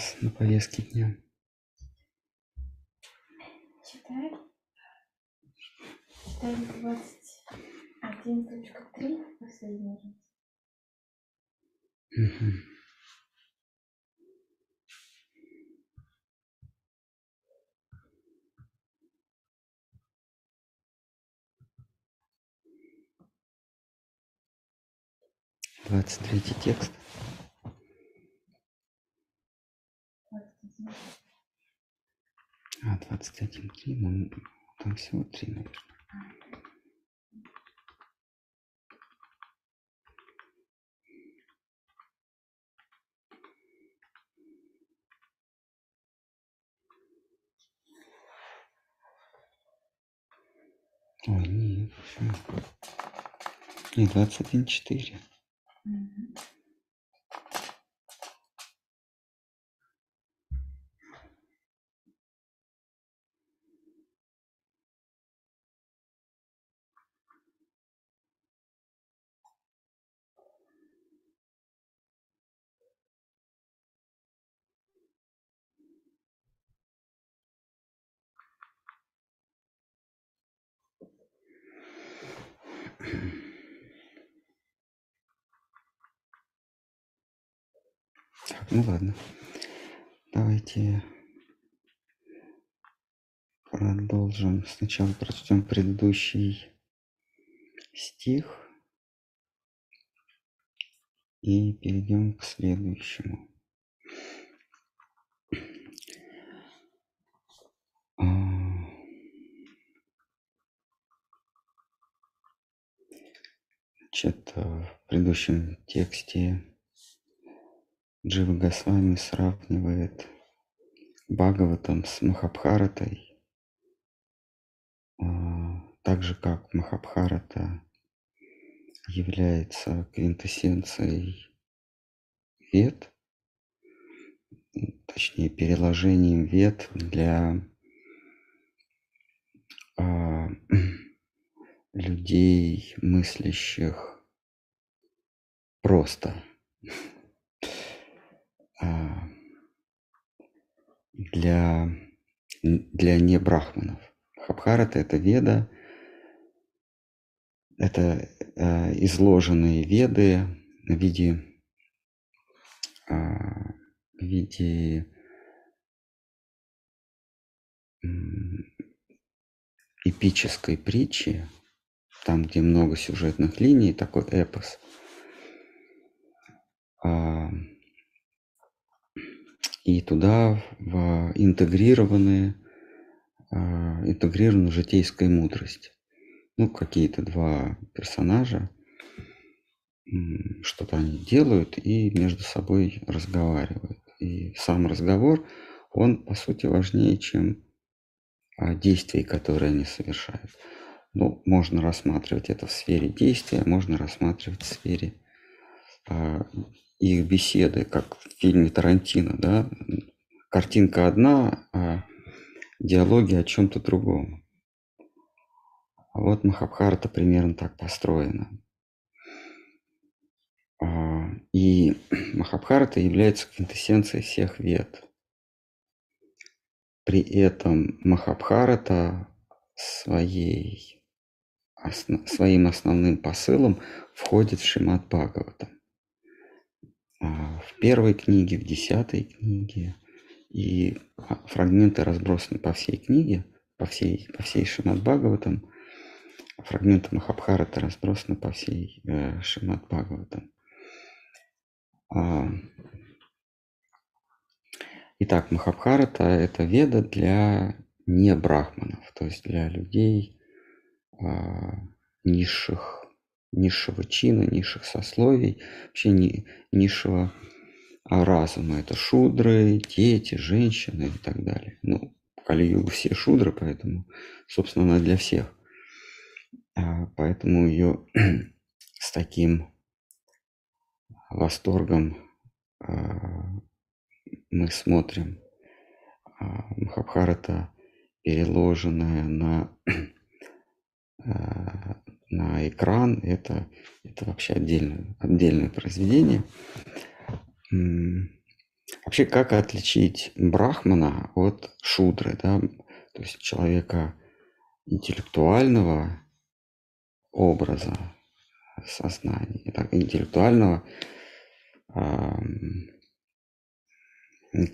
Нас на повестке дня? Читай. Читай 21.3, последний раз. Мгм. Двадцать третий текст. А, 21 кей, но там всего три наверное. Ой, нет. один четыре. Ну ладно. Давайте продолжим. Сначала прочтем предыдущий стих и перейдем к следующему. А, Значит, э, в предыдущем тексте Джива Госвами сравнивает Бхагаватам с Махабхаратой, а, так же как Махабхарата является квинтэссенцией вед, м, точнее переложением вед для а, людей, мыслящих просто, для, н- для небрахманов. Махабхарата– это веда, это э, изложенные веды в виде, а, в виде эпической притчи, там, где много сюжетных линий, такой эпос. А, И туда в- интегрированы, а, интегрирована житейская мудрость. Ну, какие-то два персонажа, что-то они делают и между собой разговаривают. И сам разговор, он, по сути, важнее, чем а, действия, которые они совершают. Ну, можно рассматривать это в сфере действия, можно рассматривать в сфере их беседы, как в фильме Тарантино, да, картинка одна, а диалоги о чем-то другом. А вот Махабхарата примерно так построена. А, И Махабхарата является квинтэссенцией всех вед. При этом Махабхарата своей, своим основным посылом входит в Шимат Бхагаватам. А, В первой книге, в десятой книге. И фрагменты разбросаны по всей книге, по всей, по всей Шимат Бхагаватам. Фрагменты Махабхарата разбросаны по всей э, Шимат Бхагаватам. А, Итак, Махабхарата– это веда для небрахманов, то есть для людей а, низших, низшего чина, низших сословий, вообще ни- низшего а, разума. Это шудры, дети, женщины и так далее. Ну, в Кали-югу все шудры, поэтому, собственно, она для всех. А, Поэтому ее с таким восторгом а, мы смотрим. Махабхарата, переложенная на, на экран, это, это вообще отдельное, отдельное произведение. Вообще, как отличить брахмана от шудры, да? То есть человека интеллектуального образа сознания, интеллектуального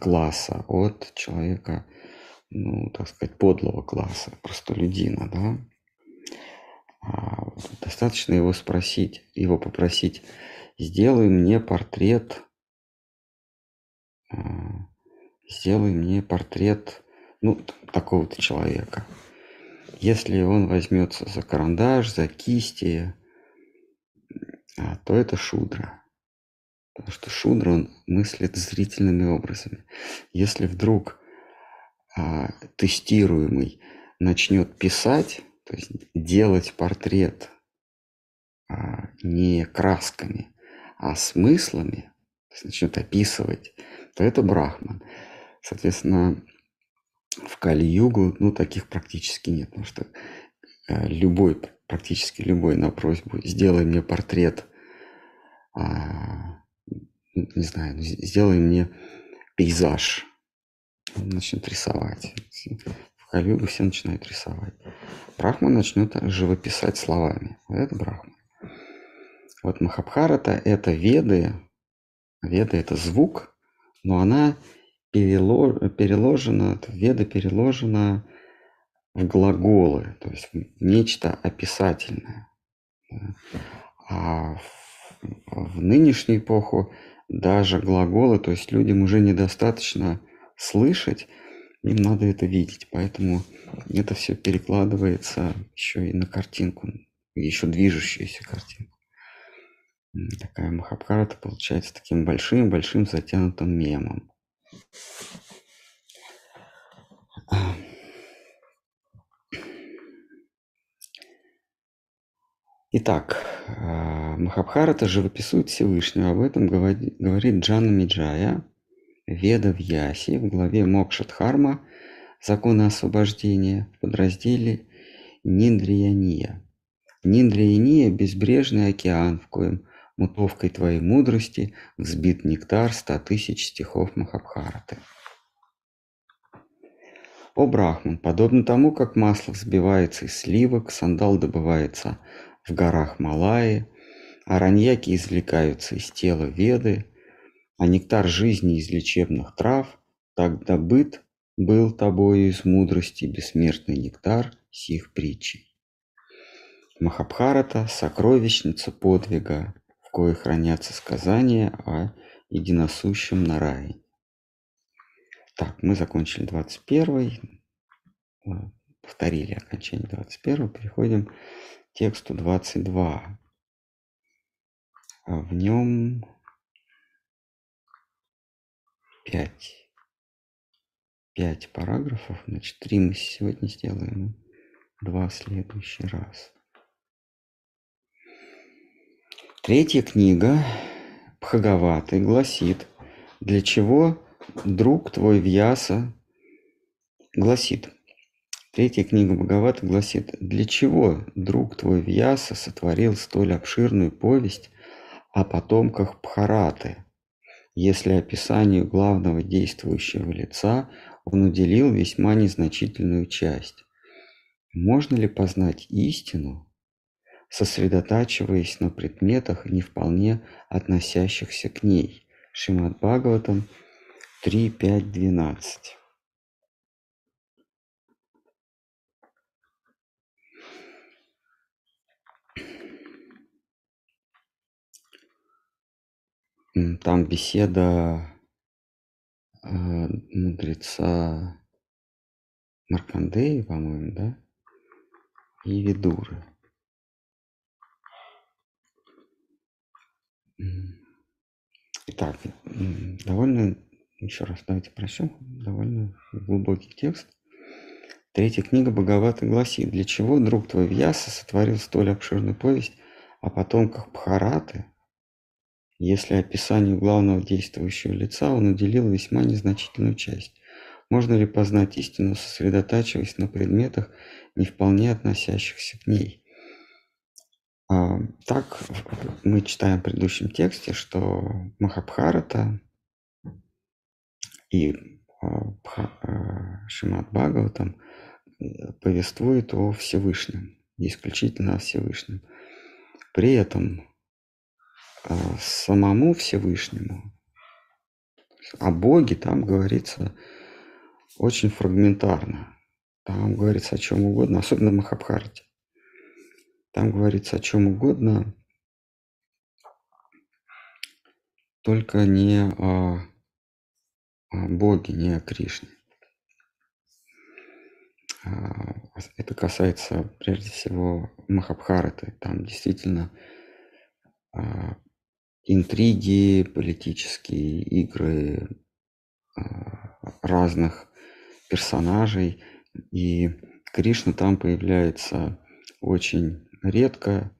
класса от человека, ну, так сказать, подлого класса, простолюдина, да? А, достаточно его спросить, его попросить, сделай мне портрет, а, сделай мне портрет, ну, такого-то человека. Если он возьмется за карандаш, за кисти, а, то это шудра. Потому что шудра, он мыслит зрительными образами. Если вдруг тестируемый начнет писать, то есть делать портрет а, не красками, а смыслами, то есть начнет описывать, то это брахман. Соответственно, в Кали-югу, ну, таких практически нет, потому что э, любой, практически любой на просьбу «сделай мне портрет», а, не знаю, «сделай мне пейзаж», он начнет рисовать. В Кали-югу все начинают рисовать. Брахман начнет живописать словами. Вот это Брахман. Вот Махабхарата – это веды, веда – это звук, но она перело- переложена, веда переложена в глаголы, то есть нечто описательное. А в, в нынешнюю эпоху даже глаголы, то есть людям уже недостаточно слышать, им надо это видеть, поэтому это все перекладывается еще и на картинку, еще движущуюся картинку. Такая Махабхарата получается таким большим-большим затянутым мемом. Итак, а, Махабхарата живописует Всевышнего. Об этом говори- говорит Джана Миджая, Веда в Яси, в главе Мокшатхарма, законы освобождения, в подразделе Ниндрияния. Ниндрияния – безбрежный океан, в коем мутовкой твоей мудрости взбит нектар ста тысяч стихов Махабхараты. О Брахман, подобно тому, как масло взбивается из сливок, сандал добывается в горах Малайи, араньяки извлекаются из тела Веды, а нектар жизни из лечебных трав, так добыт был тобою из мудрости бессмертный нектар сих притчей. Махабхарата – сокровищница подвига, в кое хранятся сказания о единосущем Нараяне. Так, мы закончили 21 э, повторили окончание 21 переходим к тексту 22. А В нем 5, 5 параграфов, значит, 3 мы сегодня сделаем, два в следующий раз. Третья книга Бхагаваты гласит, для чего друг твой Вьяса гласит, Третья книга Бхагаваты гласит, для чего друг твой Вьяса сотворил столь обширную повесть о потомках Бхараты, если описанию главного действующего лица он уделил весьма незначительную часть. Можно ли познать истину, сосредотачиваясь на предметах, не вполне относящихся к ней? Шримад Бхагаватам 3, Там беседа э, мудреца Маркандея, по-моему, да? И Видуры. М. Итак, довольно, еще раз давайте прочтем, довольно глубокий текст. Третья книга Бхагаваты гласит, для чего друг твой Вьяса сотворил столь обширную повесть о потомках Бхараты, если описанию главного действующего лица он уделил весьма незначительную часть. Можно ли познать истину, сосредотачиваясь на предметах, не вполне относящихся к ней? А, Так мы читаем в предыдущем тексте, что Махабхарата и а, Шимат Бхагаватам э, повествует о Всевышнем, исключительно о Всевышнем. При этом а, самому Всевышнему, о Боге там говорится очень фрагментарно. Там говорится о чем угодно, особенно Махабхарате. Там говорится о чем угодно, только не о, о Боге, не о Кришне. А, это касается прежде всего Махабхараты. Там действительно а, интриги, политические игры а, разных персонажей. И Кришна там появляется очень редко,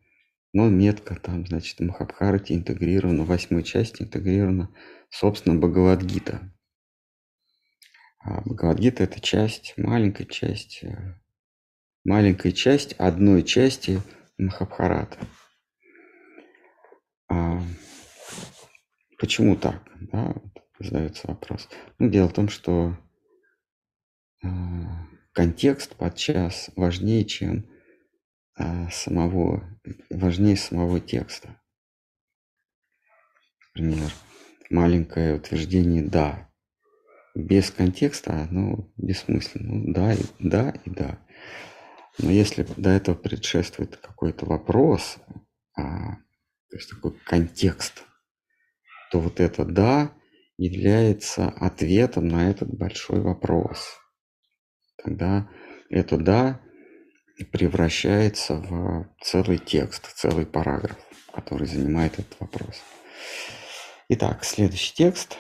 но метко там, значит, в Махабхарате интегрирована, в восьмой части интегрирована, собственно, Бхагавадгита. А Бхагавадгита – это часть, маленькая часть, э, маленькая часть одной части Махабхарата. Почему так? Да, задается вопрос. Ну, дело в том, что э, контекст подчас важнее, чем э, самого, важнее самого текста. Например, маленькое утверждение «да». Без контекста оно бессмысленно. Ну, да, и, да и да. Но если до этого предшествует какой-то вопрос, а, то есть такой контекст, то вот это «да» является ответом на этот большой вопрос. Тогда это «да» превращается в целый текст, в целый параграф, который занимает этот вопрос. Итак, следующий текст.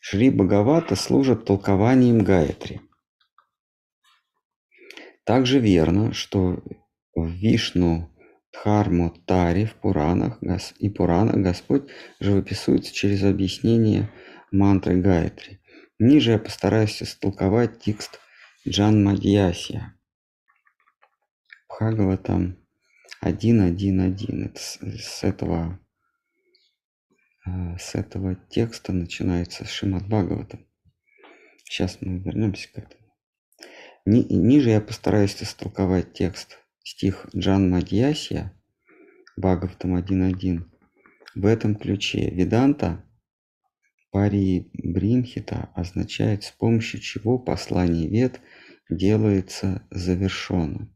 Шри Бхагавата служит толкованием Гаятри. Также верно, что в Вишну Дхарму Тари в Пуранах и Пуранах Господь живописуется через объяснение мантры Гаятри. Ниже я постараюсь истолковать текст Джан Мадьясия. Бхагаватам 1.1.1. Это с, с этого а, с этого текста начинается Шимат Бхагаватам. Сейчас мы вернемся к этому. Ни, ниже я постараюсь истолковать текст стих Джан Мадьясия, Бхагаватам 1.1. В этом ключе Веданта Пари Бринхита означает, с помощью чего послание вед делается завершенным,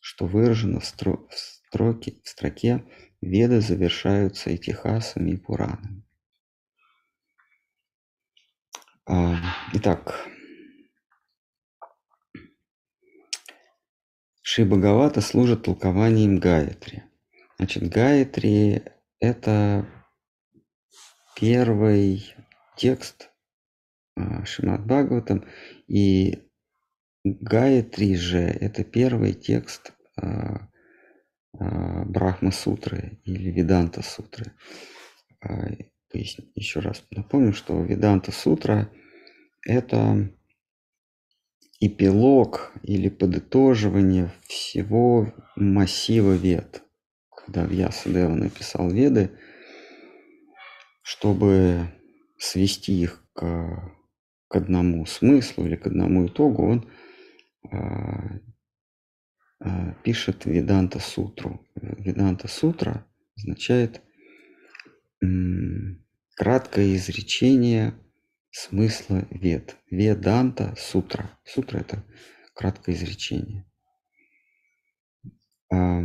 что выражено в, стро- в, строке, в строке Веды завершаются этихасами и пуранами. А, итак, Шри Бхагавата служит толкованием Гаятри. Значит, Гаятри – это первый текст а, Шримад Бхагаватам, и Гаятри же – это первый текст а, а, Брахма Сутры или Веданта Сутры. Еще раз напомню, что Веданта Сутра – это эпилог или подытоживание всего массива вед. Когда Вьясадева написал веды, чтобы свести их к, к одному смыслу или к одному итогу, он а, а, пишет Веданта Сутру. Веданта Сутра означает м, краткое изречение смысла вед. Веданта сутра. Сутра – это краткое изречение. А,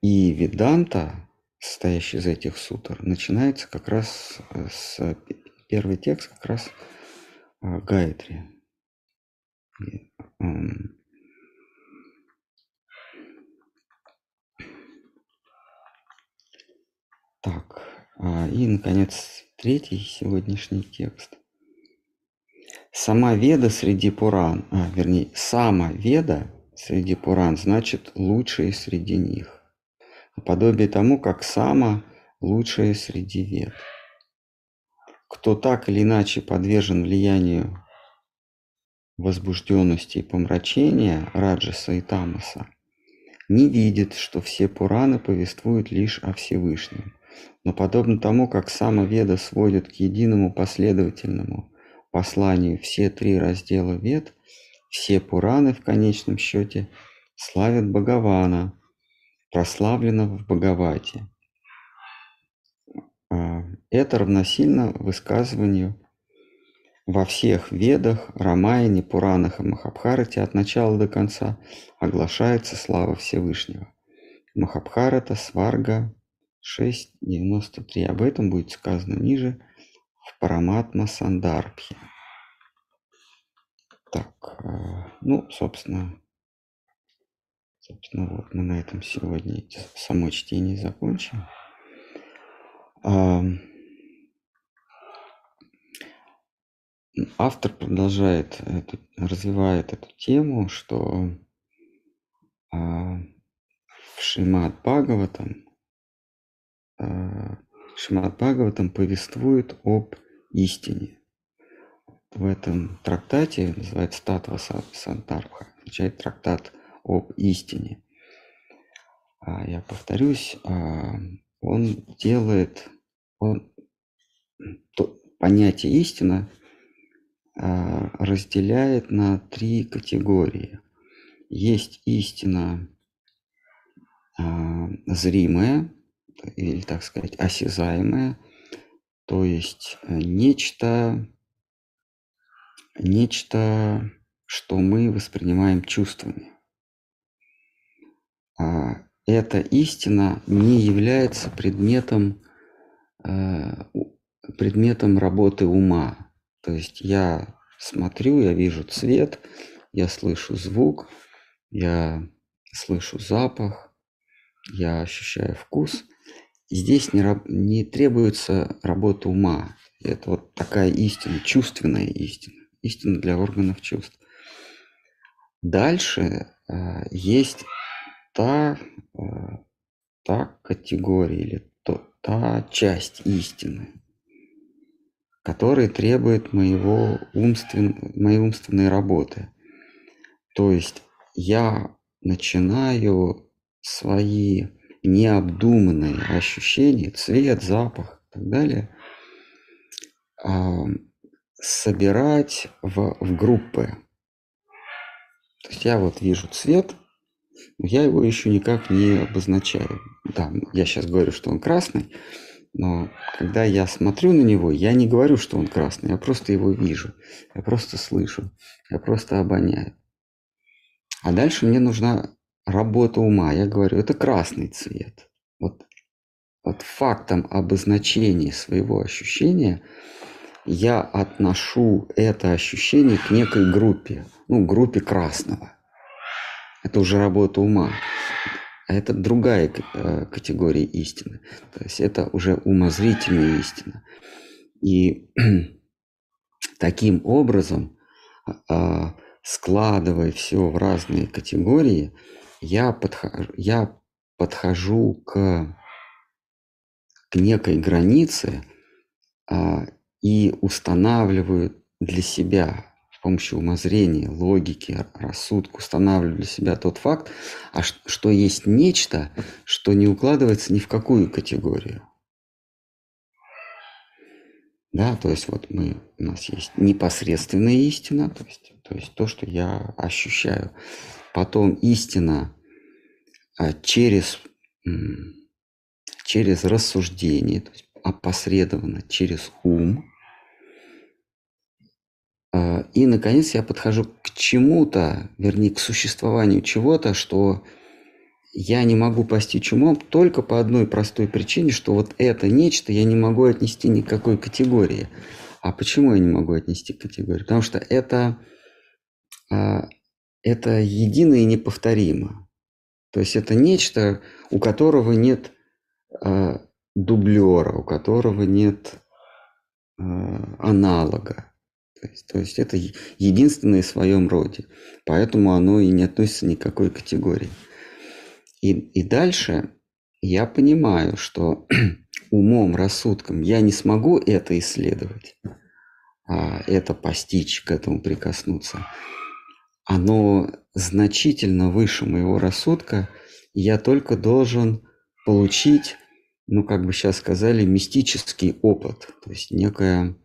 и веданта, состоящий из этих сутр, начинается как раз с первый текст, как раз а, Гайтри. Так, а, и, наконец, третий сегодняшний текст. Сама веда среди Пуран, а, вернее, сама веда среди Пуран значит лучшие среди них. Подобие тому, как сама лучшие среди вед. Кто так или иначе подвержен влиянию возбужденности и помрачения Раджаса и Тамаса, не видит, что все Пураны повествуют лишь о Всевышнем – Но подобно тому, как самоведа сводит к единому последовательному посланию все три раздела вед, все Пураны в конечном счете славят Бхагавана, прославленного в Бхагавате. А, это равносильно высказыванию во всех ведах, Рамаяне, Пуранах и Махабхарате от начала до конца оглашается слава Всевышнего. Махабхарата, Сварга 6.93. Об этом будет сказано ниже в Параматма Сандарбхе. Так, э, ну, собственно, собственно, вот мы на этом сегодня само чтение закончим. Автор продолжает, эту, развивает эту тему, что а, в Шримад Бхагаватам а, Шримад Бхагаватам повествует об истине. В этом трактате, называется Татва Сантарха, означает трактат об истине. А, я повторюсь, а, он делает, он, то, понятие истина а, разделяет на три категории. Есть истина зримая, или, так сказать, осязаемая, то есть э, нечто, нечто, что мы воспринимаем чувствами. А, эта истина не является предметом, э, предметом работы ума. То есть я смотрю, я вижу цвет, я слышу звук, я слышу запах, я ощущаю вкус. Здесь не, не требуется работа ума. Это вот такая истина, чувственная истина, истина для органов чувств. Дальше э, есть та, э, та категория или то, та часть истины, который требует моего умствен... моей умственной работы. То есть я начинаю свои необдуманные ощущения, цвет, запах и так далее, собирать в, в группы. То есть я вот вижу цвет, но я его еще никак не обозначаю. Да, я сейчас говорю, что он красный, но когда я смотрю на него, я не говорю, что он красный, я просто его вижу, я просто слышу, я просто обоняю. А дальше мне нужна работа ума. Я говорю, это красный цвет. Вот, вот фактом обозначения своего ощущения я отношу это ощущение к некой группе, ну, группе красного. Это уже работа ума. А это другая э, категория истины. То есть это уже умозрительная истина. И таким образом, а, складывая все в разные категории, я подхожу, я подхожу к, к некой границе а, и устанавливаю для себя помощью умозрения, логики, рассудка устанавливаю для себя тот факт, а что есть нечто, что не укладывается ни в какую категорию. Да, то есть вот мы, у нас есть непосредственная истина, то есть, то есть то, что я ощущаю. Потом истина а, через, через рассуждение, то есть опосредованно через ум – а, и, наконец, я подхожу к чему-то, вернее, к существованию чего-то, что я не могу постичь умом только по одной простой причине, что вот это нечто я не могу отнести ни к какой категории. А почему я не могу отнести к категории? Потому что это, а, это едино и неповторимо. То есть это нечто, у которого нет а, дублера, у которого нет аналога. То есть, то есть это единственное в своем роде. Поэтому оно и не относится ни к какой категории. И, и дальше я понимаю, что умом, рассудком я не смогу это исследовать, а это постичь, к этому прикоснуться. Оно значительно выше моего рассудка, я только должен получить ну, как бы сейчас сказали, мистический опыт, то есть некое,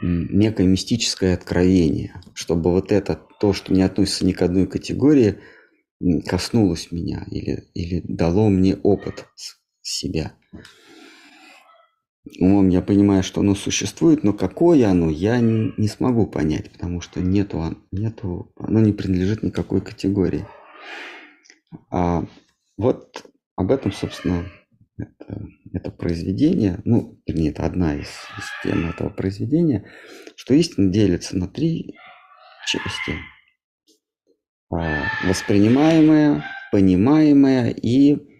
некое мистическое откровение, чтобы вот это, то, что не относится ни к одной категории, коснулось меня или, или дало мне опыт себя. Умом я понимаю, что оно существует, но какое оно, я не, смогу понять, потому что нету, нету, оно не принадлежит никакой категории. А вот об этом, собственно, это, это произведение, ну, вернее, это одна из, из тем этого произведения, что истина делится на три части. А, воспринимаемое, понимаемое и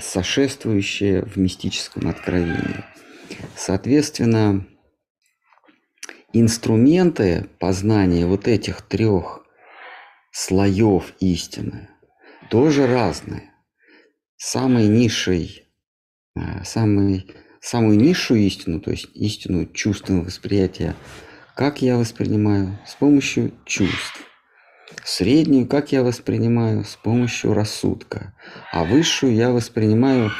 сошествующее в мистическом откровении. Соответственно, инструменты познания вот этих трех слоев истины тоже разные. Самый низший, а, самый, самую низшую истину, то есть истину чувственного восприятия, как я воспринимаю? С помощью чувств. Среднюю, как я воспринимаю, с помощью рассудка. А высшую я воспринимаю,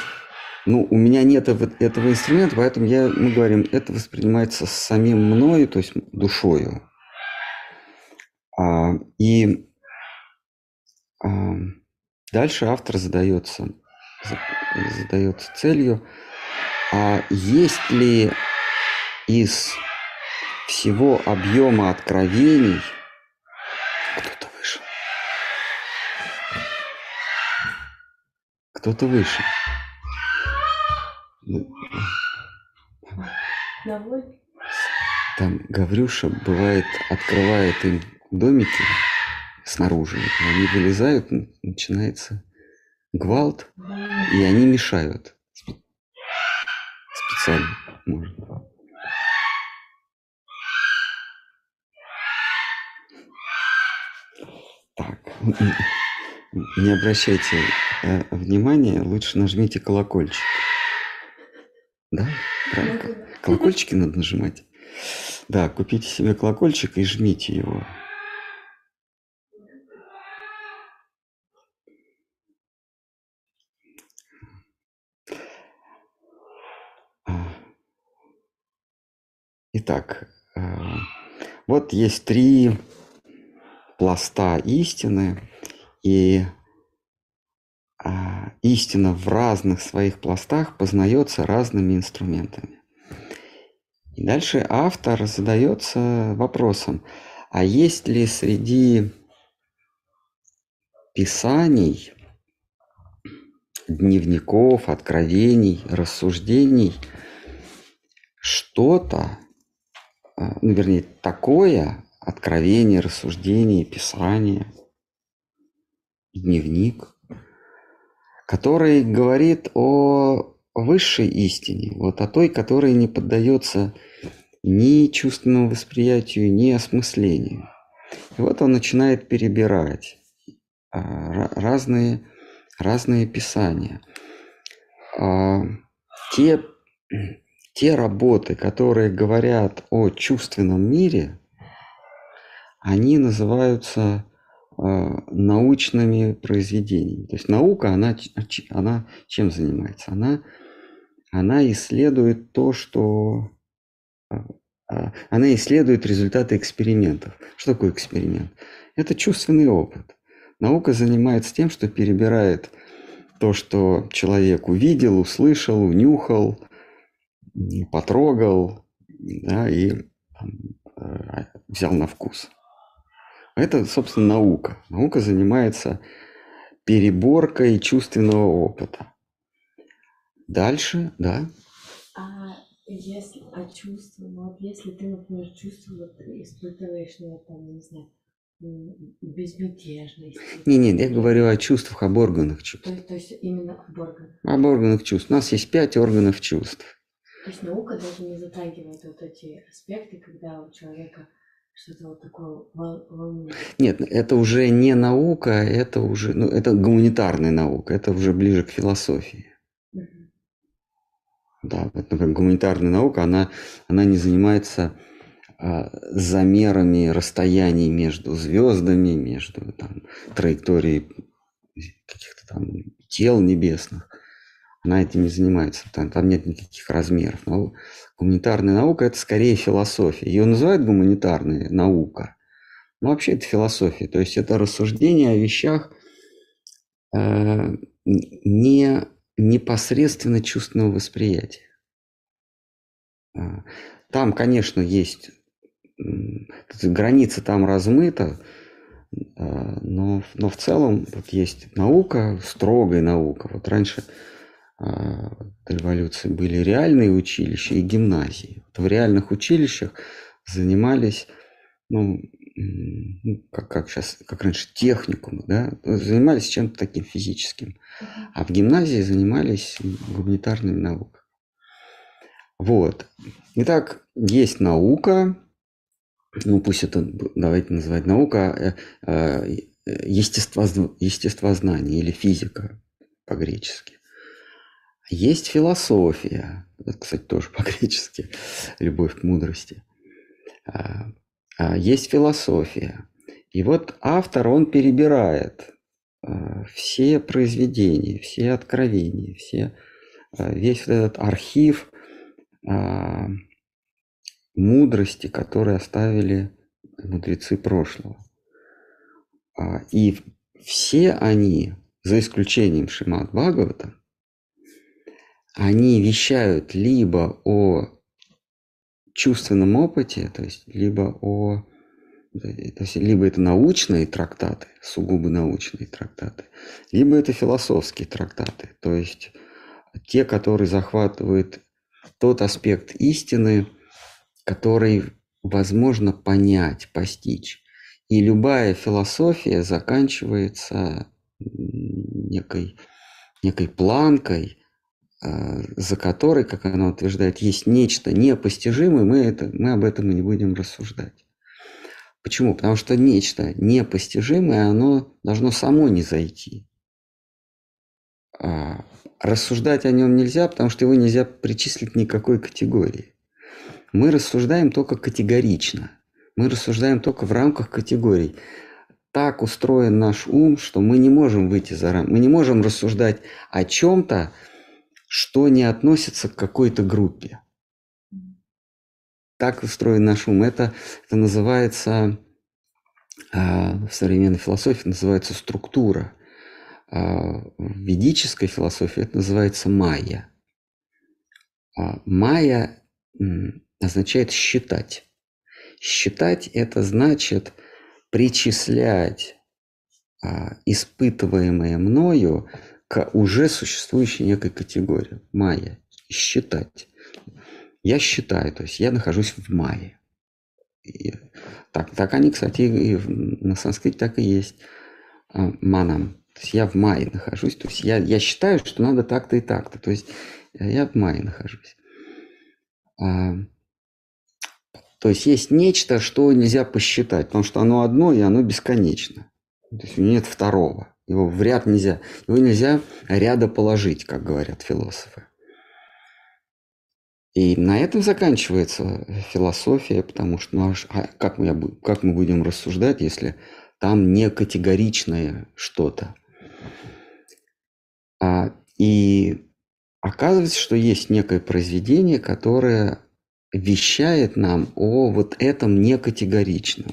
ну, у меня нет этого инструмента, поэтому я, мы говорим, это воспринимается самим мною, то есть душою. А, и а, дальше автор задается, задается целью, а есть ли из всего объема откровений – Кто-то выше. Ну, там Гаврюша бывает открывает им домики снаружи, они вылезают, начинается гвалт, и они мешают. Специально, может. Так. Не обращайте э, внимания, лучше нажмите колокольчик. Да? Правильно? Колокольчики надо нажимать. Да, купите себе колокольчик и жмите его. А. Итак, э, вот есть три пласта истины, и а, истина в разных своих пластах познается разными инструментами. И дальше автор задается вопросом, а есть ли среди писаний, дневников, откровений, рассуждений что-то, а, ну, вернее, такое откровение, рассуждение, писание – дневник, который говорит о высшей истине, вот о той, которая не поддается ни чувственному восприятию, ни осмыслению. И вот он начинает перебирать а, разные, разные писания. А, те, те работы, которые говорят о чувственном мире, они называются научными произведениями. То есть наука, она, она чем занимается? Она, она исследует то, что... А, а, она исследует результаты экспериментов. Что такое эксперимент? Это чувственный опыт. Наука занимается тем, что перебирает то, что человек увидел, услышал, унюхал, потрогал да, и взял на вкус. Это, собственно, наука. Наука занимается переборкой чувственного опыта. Дальше, да. А если а чувство, ну вот если ты, например, чувство вот испытываешь, ну, там, не знаю, безмятежность. Не, не, я говорю о чувствах, об органах чувств. То, то есть именно об органах. Об органах чувств. У нас есть пять органов чувств. То есть наука даже не затрагивает вот эти аспекты, когда у человека что-то вот такое волнует. Нет, это уже не наука, это уже, ну, это гуманитарная наука, это уже ближе к философии. Угу. Да, например, гуманитарная наука, она, она не занимается а, замерами расстояний между звездами, между там, траекторией каких-то там тел небесных. Она этим не занимается, там, там нет никаких размеров. Но гуманитарная наука – это скорее философия. Ее называют гуманитарная наука, но вообще это философия. То есть это рассуждение о вещах э, не непосредственно чувственного восприятия. А, там, конечно, есть граница там размыта, а, но, но в целом вот есть наука, строгая наука. Вот раньше до революции были реальные училища и гимназии. Вот в реальных училищах занимались, ну, ну как, как сейчас, как раньше, техникумы, да, занимались чем-то таким физическим. А в гимназии занимались гуманитарными науками. Вот. Итак, есть наука, ну пусть это, давайте называть наука, э, э, естество, естествознание или физика по-гречески. Есть философия, это, кстати, тоже по-гречески, любовь к мудрости. А, а есть философия. И вот автор, он перебирает а, все произведения, все откровения, все, весь этот архив мудрости, которые оставили мудрецы прошлого. И все они, за исключением Шимат Бхагавата, они вещают либо о чувственном опыте, то есть либо о то есть, либо это научные трактаты, сугубо научные трактаты, либо это философские трактаты, то есть те, которые захватывают тот аспект истины, который возможно понять, постичь. И любая философия заканчивается некой, некой планкой, за которой, как она утверждает, есть нечто непостижимое, мы, это, мы об этом и не будем рассуждать. Почему? Потому что нечто непостижимое, оно должно само не зайти. А рассуждать о нем нельзя, потому что его нельзя причислить никакой категории. Мы рассуждаем только категорично. Мы рассуждаем только в рамках категорий. Так устроен наш ум, что мы не можем выйти за рамки. Мы не можем рассуждать о чем-то, что не относится к какой-то группе. Так устроен наш ум. Это, это называется, а, в современной философии называется структура. А, в ведической философии это называется майя. А, майя означает считать. Считать это значит причислять испытываемое мною к уже существующей некой категории. Майя. Считать. Я считаю, то есть я нахожусь в майе. Так, так они, кстати, и на санскрите так и есть. А, манам. То есть я в мае нахожусь. То есть я, я считаю, что надо так-то и так-то. То есть я в мае нахожусь. А, то есть есть нечто, что нельзя посчитать, потому что оно одно и оно бесконечно. То есть нет второго. Его в ряд нельзя. Его нельзя ряда положить, как говорят философы. И на этом заканчивается философия, потому что ну, а как, мы, как мы будем рассуждать, если там не категоричное что-то. А, и оказывается, что есть некое произведение, которое вещает нам о вот этом некатегоричном.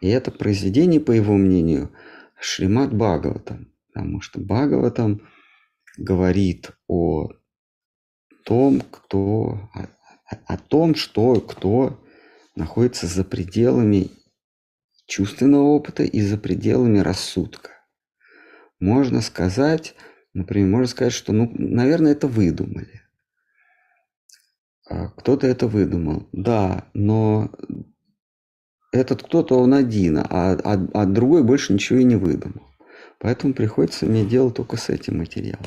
И это произведение, по его мнению, Шримат Бхагаватам, потому что Бхагаватам говорит о том, кто, о, о том, что кто находится за пределами чувственного опыта и за пределами рассудка. Можно сказать, например, можно сказать, что, ну, наверное, это выдумали. А, кто-то это выдумал, да, но этот кто-то он один, а, а, а другой больше ничего и не выдумал. Поэтому приходится иметь дело только с этим материалом.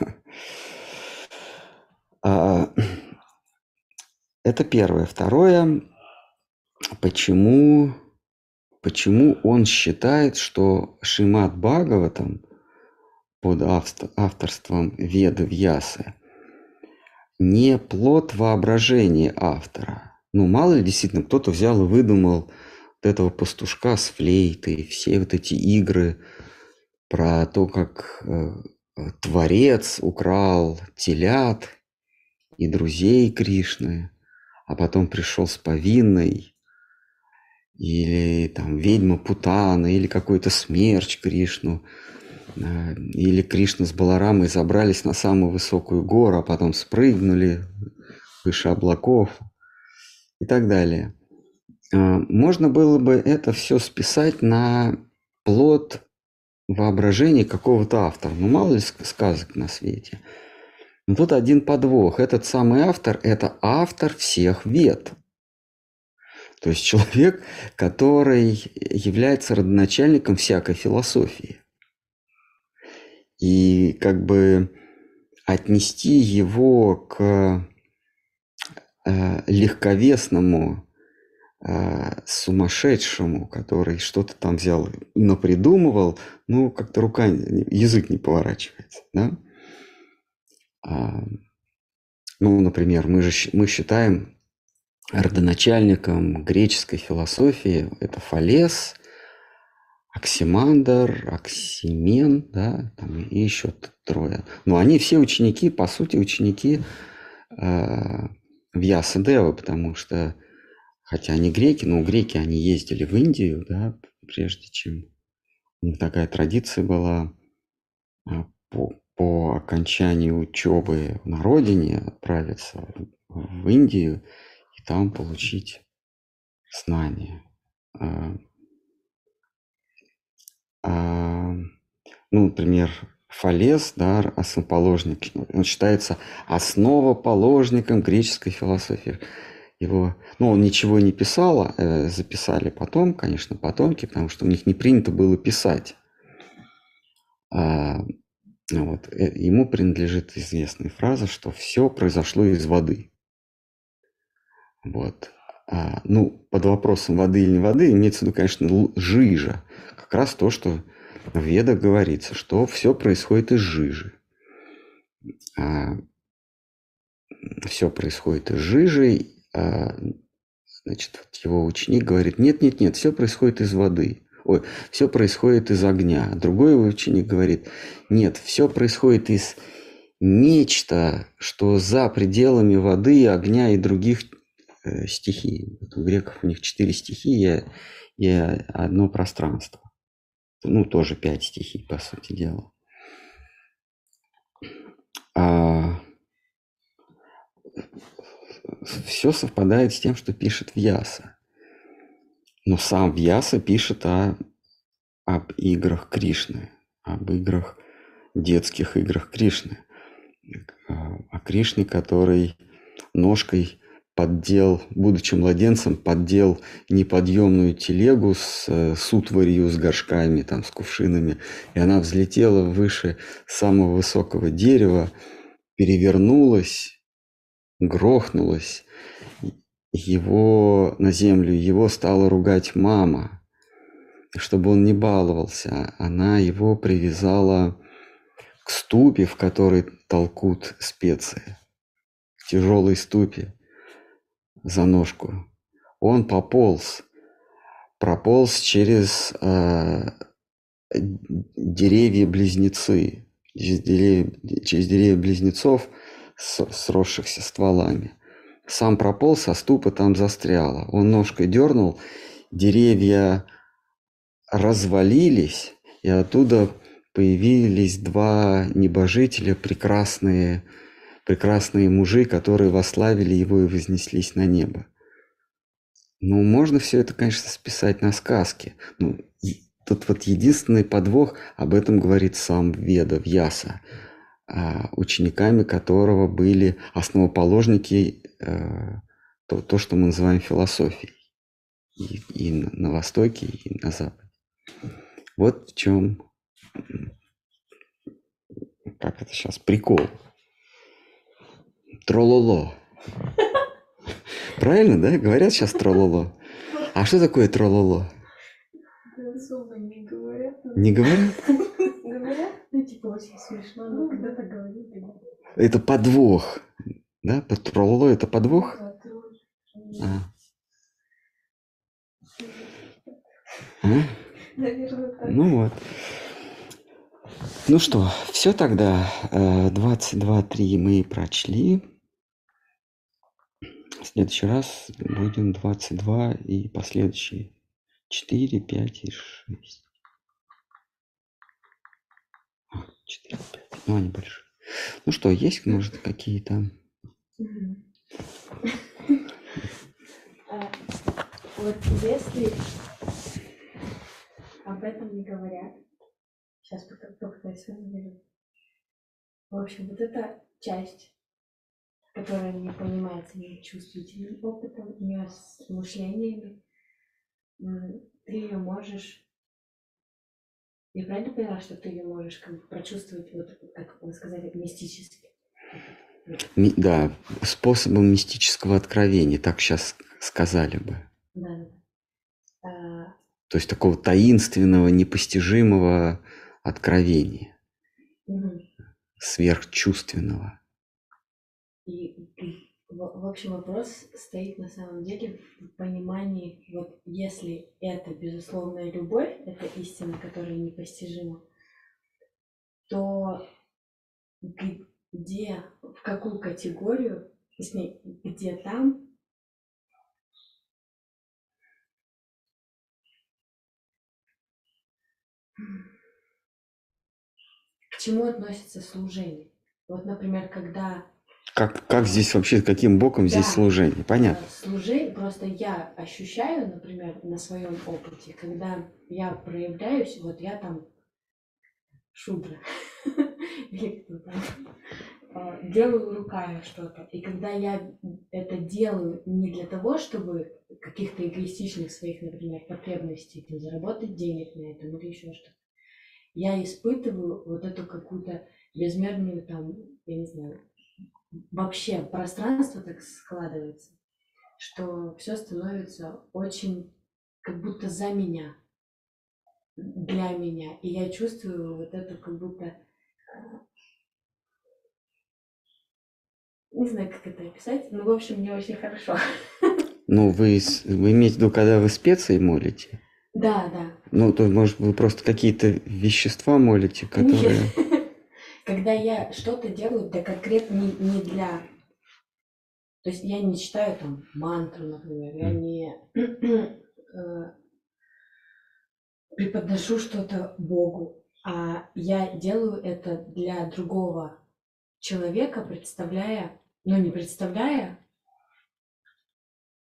А, это первое. Второе, почему, почему он считает, что Шимат Бхагаватам под авторством Веды Вьясы не плод воображения автора. Ну, мало ли, действительно, кто-то взял и выдумал вот этого пастушка с флейтой, все вот эти игры про то, как э, Творец украл телят и друзей Кришны, а потом пришел с повинной, или там ведьма Путана, или какой-то смерч Кришну, э, или Кришна с Баларамой забрались на самую высокую гору, а потом спрыгнули выше облаков и так далее. А, можно было бы это все списать на плод воображения какого-то автора. Ну, мало ли сказок на свете. Тут один подвох. Этот самый автор – это автор всех вет. То есть человек, который является родоначальником всякой философии. И как бы отнести его к э, легковесному э, сумасшедшему, который что-то там взял, но придумывал, ну, как-то рука, язык не поворачивается, да? А, ну, например, мы же мы считаем родоначальником греческой философии это Фалес, Оксимандр, Оксимен, да, там и еще трое. Но они все ученики, по сути, ученики э, Вьяса потому что Хотя они греки, но греки, они ездили в Индию, да, прежде чем у них такая традиция была а, по, по окончании учебы на родине отправиться в Индию и там получить знания. А, а, ну, например, Фалес, да, основоположник, он считается основоположником греческой философии его, ну, он ничего не писал, э, записали потом, конечно, потомки, потому что у них не принято было писать. А, вот, э, ему принадлежит известная фраза, что все произошло из воды. Вот. А, ну, под вопросом воды или не воды имеется в виду, конечно, жижа. Как раз то, что в ведах говорится, что все происходит из жижи. А, все происходит из жижи, а, значит, вот его ученик говорит, нет, нет, нет, все происходит из воды. Ой, все происходит из огня. Другой его ученик говорит, нет, все происходит из нечто, что за пределами воды, огня и других э, стихий. Вот у греков у них четыре стихии и одно пространство. Ну, тоже пять стихий, по сути дела. А, все совпадает с тем, что пишет Вьяса. Но сам Вьяса пишет о, об играх Кришны, об играх, детских играх Кришны. О Кришне, который ножкой поддел, будучи младенцем, поддел неподъемную телегу с, с утварью, с горшками, там, с кувшинами, и она взлетела выше самого высокого дерева, перевернулась грохнулось его на землю, его стала ругать мама. Чтобы он не баловался, она его привязала к ступе, в которой толкут специи, к тяжелой ступе за ножку. Он пополз, прополз через э, деревья-близнецы, через деревья, через деревья близнецов – сросшихся стволами. Сам прополз, а ступа там застряла. Он ножкой дернул, деревья развалились, и оттуда появились два небожителя, прекрасные, прекрасные мужи, которые вославили его и вознеслись на небо. Ну, можно все это, конечно, списать на сказки. Ну, тут вот единственный подвох, об этом говорит сам Веда, Вьяса. А, учениками которого были основоположники э, то, то, что мы называем философией и, и на Востоке, и на Западе. Вот в чем, как это сейчас, прикол. Трололо. Правильно, да? Говорят сейчас трололо. А что такое трололо? не говорят. Не говорят? Говорят, ну типа очень смешно, но когда-то говорили. Это подвох. Да? Трололо это подвох? А. А? Наверное, так. Ну вот. Ну что, все тогда. 22.3 мы прочли. В следующий раз будем 22 и последующие 4, 5 и 6. 4, 5. Ну, они большие. Ну что, есть, может, какие-то... А, вот если об этом не говорят, сейчас попытаюсь сформулировать. В общем, вот эта часть, которая не понимается ни чувствительным опытом, ни с мышлениями, ты ее можешь я правильно поняла, что ты ее можешь как бы прочувствовать, вот, как вы сказали, мистически? Да, способом мистического откровения, так сейчас сказали бы. Да, да. А... То есть такого таинственного, непостижимого откровения, угу. сверхчувственного. И в общем, вопрос стоит на самом деле в понимании, вот если это безусловная любовь, это истина, которая непостижима, то где, в какую категорию, точнее, где там к чему относится служение? Вот, например, когда как, как здесь вообще, каким боком да. здесь служение? Понятно. Э, служение, просто я ощущаю, например, на своем опыте, когда я проявляюсь, вот я там шудра, э, делаю руками что-то. И когда я это делаю не для того, чтобы каких-то эгоистичных своих, например, потребностей, там, заработать денег на этом или еще что-то, я испытываю вот эту какую-то безмерную там, я не знаю, вообще пространство так складывается, что все становится очень как будто за меня, для меня. И я чувствую вот эту как будто э, не знаю, как это описать, но, в общем, не очень хорошо. Ну, вы, вы имеете в виду, когда вы специи молите? Да, да. Ну, то, может, вы просто какие-то вещества молите, которые... Нет когда я что-то делаю для конкретно не, не для... То есть я не читаю там мантру, например, я не э, преподношу что-то Богу, а я делаю это для другого человека, представляя, ну не представляя,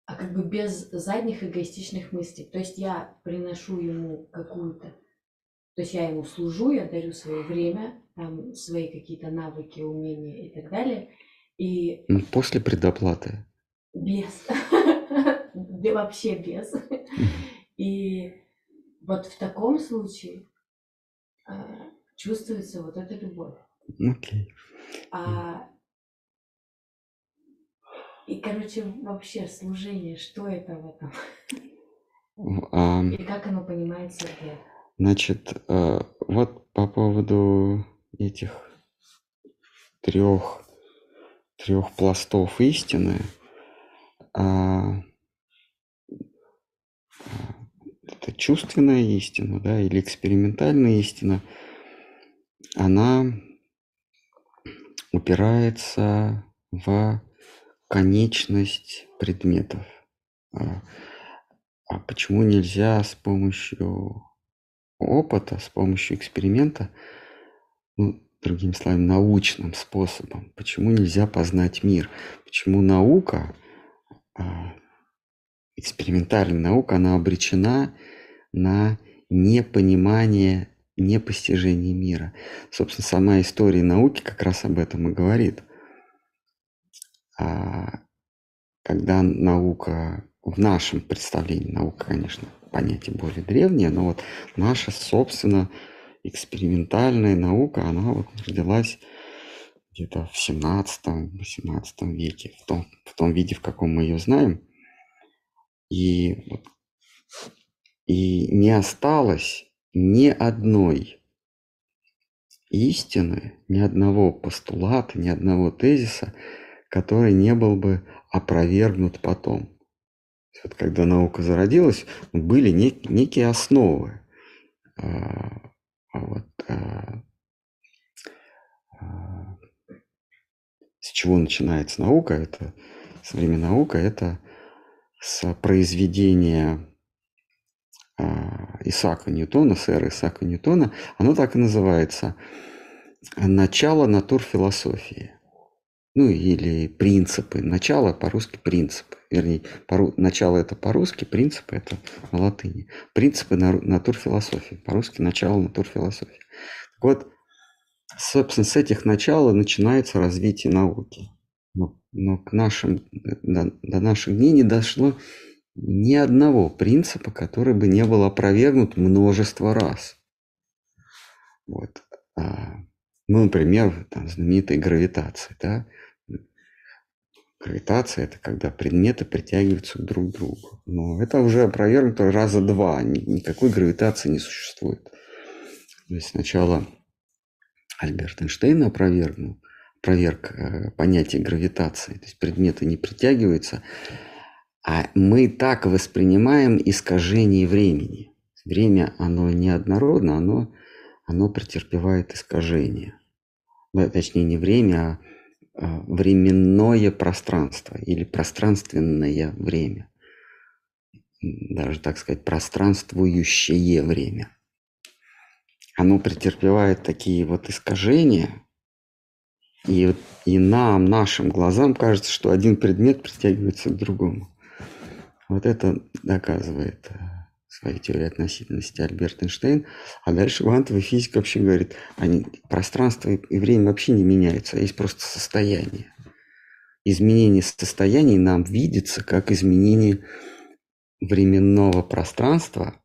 а как бы без задних эгоистичных мыслей. То есть я приношу ему какую-то, то есть я ему служу, я дарю свое время, там, свои какие-то навыки, умения и так далее. И... Ну, после предоплаты. Без. Вообще без. И вот в таком случае а, чувствуется вот эта любовь. Окей. А, и, короче, вообще служение, что это в этом? И как оно понимается? Значит, э, вот по поводу этих трех, трех пластов истины, а, это чувственная истина, да, или экспериментальная истина, она упирается в конечность предметов. А, а почему нельзя с помощью опыта, с помощью эксперимента ну, другими словами, научным способом. Почему нельзя познать мир? Почему наука, а, экспериментальная наука, она обречена на непонимание, непостижение мира. Собственно, сама история науки как раз об этом и говорит. А когда наука в нашем представлении, наука, конечно, понятие более древнее, но вот наша, собственно, экспериментальная наука, она вот родилась где-то в 17-18 веке, в том, в том виде, в каком мы ее знаем. И, и не осталось ни одной истины, ни одного постулата, ни одного тезиса, который не был бы опровергнут потом. Вот когда наука зародилась, были нек- некие основы, а, Вот, а, а, с чего начинается наука? Это современная наука, это с произведения а, Исаака Ньютона, сэра Исаака Ньютона, оно так и называется «Начало натурфилософии». Ну, или принципы. Начало по-русски принципы. Вернее, по, начало это по-русски, принципы это на латыни. Принципы натурфилософии. По-русски начало натурфилософии. Так вот, собственно, с этих начала начинается развитие науки. Но, но к нашим, до, до наших дней не дошло ни одного принципа, который бы не был опровергнут множество раз. Вот. А, ну, например, там, знаменитой гравитации. Да? Гравитация – это когда предметы притягиваются друг к другу. Но это уже опровергнуто раза два. Никакой гравитации не существует. То есть сначала Альберт Эйнштейн опровергнул, проверк э, понятие гравитации. То есть предметы не притягиваются, а мы так воспринимаем искажение времени. Время, оно неоднородно, оно, оно претерпевает искажение. Точнее, не время, а временное пространство или пространственное время. Даже, так сказать, пространствующее время. Оно претерпевает такие вот искажения, и, и нам, нашим глазам кажется, что один предмет притягивается к другому. Вот это доказывает свою теорию относительности Альберт Эйнштейн. А дальше квантовая физика вообще говорит, они, пространство и время вообще не меняются, а есть просто состояние. Изменение состояний нам видится как изменение временного пространства,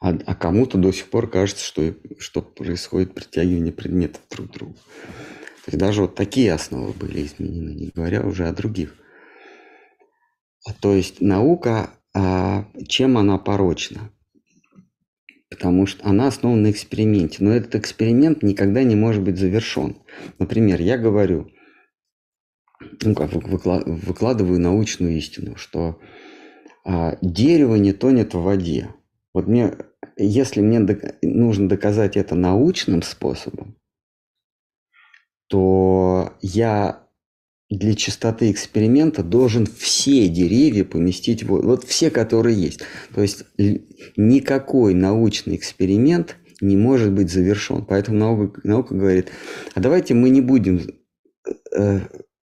а, а кому-то до сих пор кажется, что, что происходит притягивание предметов друг к другу. То есть даже вот такие основы были изменены, не говоря уже о других. То есть наука, а, чем она порочна? Потому что она основана на эксперименте. Но этот эксперимент никогда не может быть завершен. Например, я говорю, ну как выкладываю научную истину, что а, дерево не тонет в воде. Вот мне, если мне нужно доказать это научным способом, то я для чистоты эксперимента должен все деревья поместить в воду. Вот все, которые есть. То есть никакой научный эксперимент не может быть завершен. Поэтому наука, наука говорит, а давайте мы не будем э,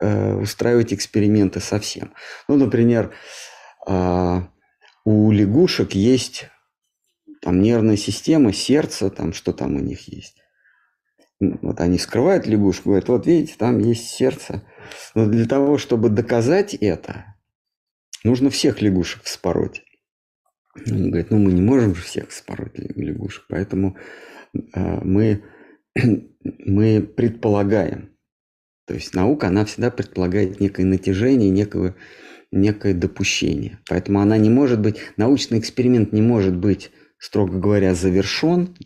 э, устраивать эксперименты совсем. Ну, например, э, у лягушек есть там нервная система, сердце, там что там у них есть. Вот они скрывают лягушку, говорят, вот видите, там есть сердце. Но для того, чтобы доказать это, нужно всех лягушек вспороть. Он говорит, ну мы не можем же всех вспороть лягушек, поэтому э, мы, мы предполагаем. То есть наука, она всегда предполагает некое натяжение, некое, некое допущение. Поэтому она не может быть, научный эксперимент не может быть, строго говоря, завершен,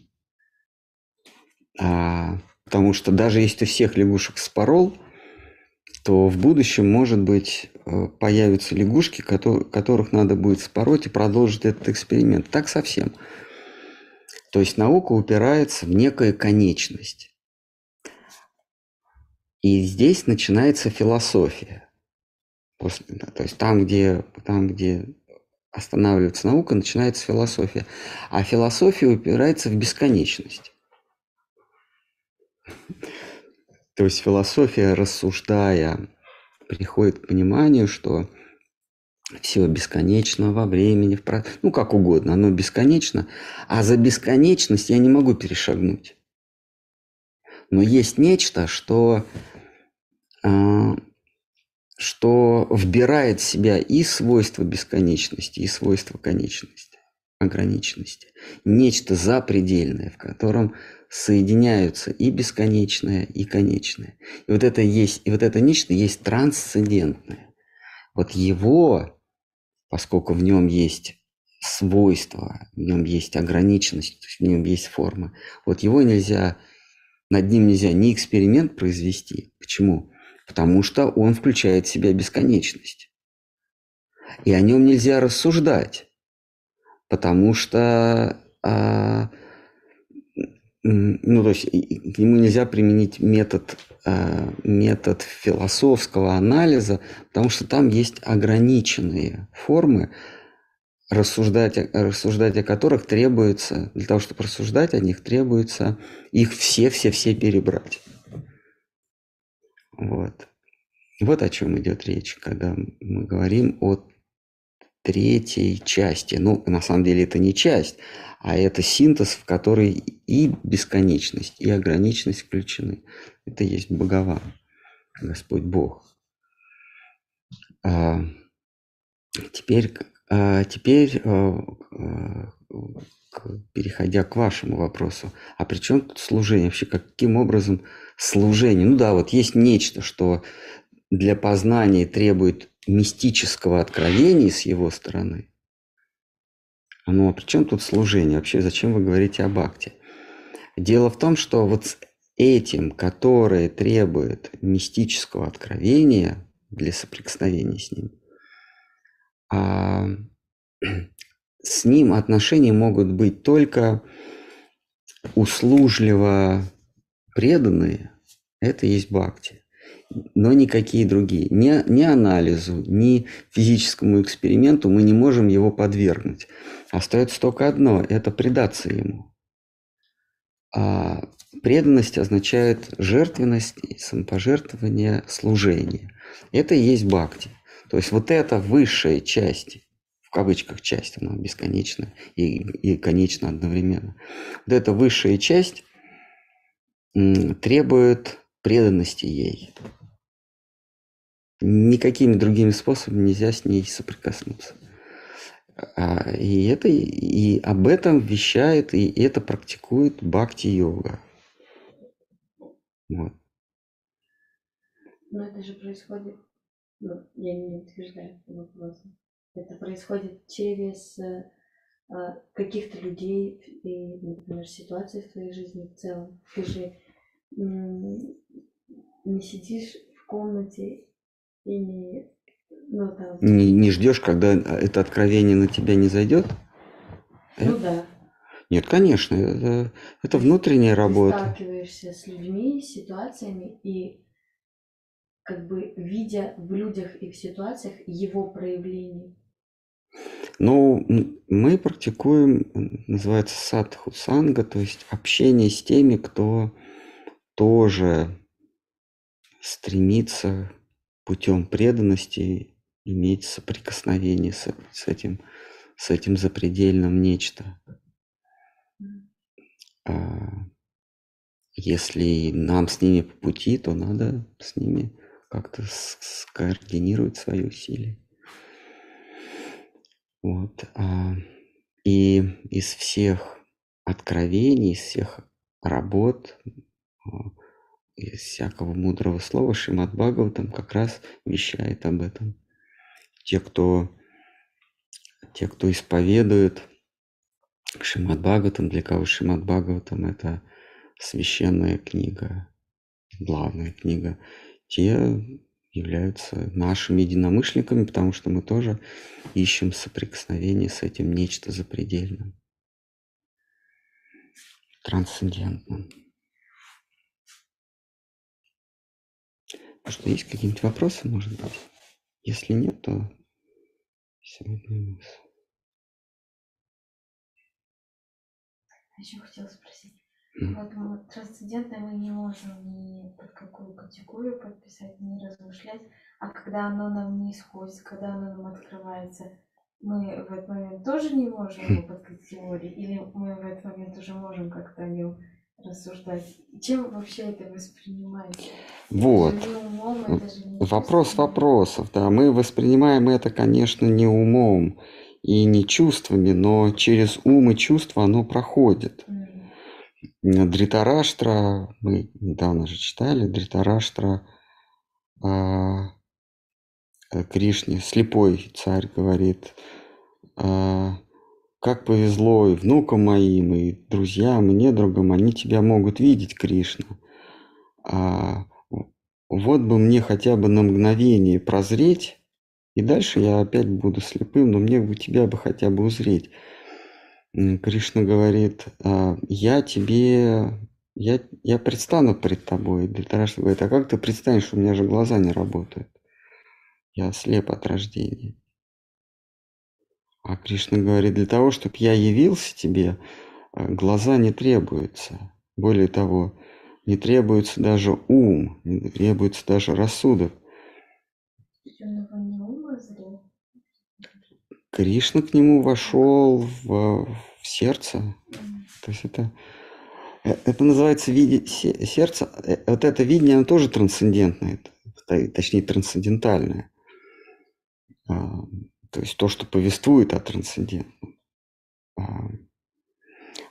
а, потому что даже если ты всех лягушек спорол, то в будущем, может быть, э, появятся лягушки, которых надо будет спороть и продолжить этот эксперимент. Так совсем. То есть наука упирается в некую конечность. И здесь начинается философия. После, то есть там где, там, где останавливается наука, начинается философия. А философия упирается в бесконечность. То есть философия, рассуждая, приходит к пониманию, что все бесконечно во времени, в про... ну как угодно, оно бесконечно, а за бесконечность я не могу перешагнуть. Но есть нечто, что, э, что вбирает в себя и свойства бесконечности, и свойства конечности, ограниченности. Нечто запредельное, в котором соединяются и бесконечное, и конечное. И вот это есть, и вот это нечто есть трансцендентное. Вот его, поскольку в нем есть свойства, в нем есть ограниченность, в нем есть форма, вот его нельзя, над ним нельзя ни эксперимент произвести. Почему? Потому что он включает в себя бесконечность. И о нем нельзя рассуждать, потому что а, ну, то есть к нему нельзя применить метод, э, метод философского анализа, потому что там есть ограниченные формы, рассуждать, рассуждать о которых требуется, для того, чтобы рассуждать о них, требуется их все-все-все перебрать. Вот. Вот о чем идет речь, когда мы говорим о третьей части. Ну, на самом деле это не часть, а это синтез, в который и бесконечность, и ограниченность включены. Это есть Богован, Господь Бог. А, теперь, а, теперь а, переходя к вашему вопросу, а при чем тут служение? Вообще, каким образом служение? Ну да, вот есть нечто, что для познания требует мистического откровения с его стороны. Ну а при чем тут служение? Вообще, зачем вы говорите об акте? Дело в том, что вот с этим, которое требует мистического откровения для соприкосновения с ним, а, с ним отношения могут быть только услужливо преданные, это есть бхакти но никакие другие. Ни, ни анализу, ни физическому эксперименту мы не можем его подвергнуть. Остается только одно – это предаться ему. А преданность означает жертвенность, самопожертвование, служение. Это и есть бхакти. То есть вот эта высшая часть, в кавычках часть, она бесконечна и, и конечна одновременно. Вот эта высшая часть требует преданности ей никакими другими способами нельзя с ней соприкоснуться. А, и, это, и об этом вещает, и это практикует бхакти-йога. Вот. Но это же происходит, ну, я не утверждаю вопрос. Это происходит через э, а, каких-то людей и, например, ситуации в твоей жизни в целом. Ты же не сидишь в комнате и не, ну, там... не, не ждешь, когда это откровение на тебя не зайдет? Ну да. Нет, конечно, это, это внутренняя работа. Ты сталкиваешься с людьми, ситуациями и как бы видя в людях и в ситуациях его проявление. Ну, мы практикуем, называется садху санга, то есть общение с теми, кто тоже стремится путем преданности иметь соприкосновение с, с этим с этим запредельным нечто. А если нам с ними по пути, то надо с ними как-то скоординировать свои усилия. Вот. А, и из всех откровений, из всех работ а, из всякого мудрого слова Шимат Бхагаватам как раз вещает об этом. Те, кто, те, кто исповедует Шимат Бхагаватам, для кого Шимат Бхагаватам – это священная книга, главная книга, те являются нашими единомышленниками, потому что мы тоже ищем соприкосновение с этим нечто запредельным, трансцендентным. А что, есть какие-нибудь вопросы, может быть? Если нет, то сегодня у нас... Еще хотела спросить. Mm. Вот мы трансцендентное мы не можем ни под какую категорию подписать, ни размышлять. А когда оно нам не исходит, когда оно нам открывается, мы в этот момент тоже не можем его под категорией? Или мы в этот момент уже можем как-то о нем рассуждать. Чем вообще это воспринимается? Вот. Вопрос вопросов. Да, мы воспринимаем это, конечно, не умом и не чувствами, но через ум и чувства оно проходит. Дритараштра, мы недавно же читали, Дритараштра а, Кришне, слепой царь говорит, а, как повезло и внукам моим, и друзьям, и недругам, они тебя могут видеть, Кришна. А вот бы мне хотя бы на мгновение прозреть, и дальше я опять буду слепым, но мне бы тебя бы хотя бы узреть. Кришна говорит, «А, я тебе, я, я предстану пред тобой. Дритарашта говорит, а как ты предстанешь, у меня же глаза не работают. Я слеп от рождения. А Кришна говорит, для того, чтобы я явился тебе, э, глаза не требуются. Более того, не требуется даже ум, не требуется даже рассудок. Кришна к нему вошел в, в сердце. То есть это, э, это называется виде, сердце. Э, вот это видение, оно тоже трансцендентное, точнее трансцендентальное. А, то есть то, что повествует о трансцендентном.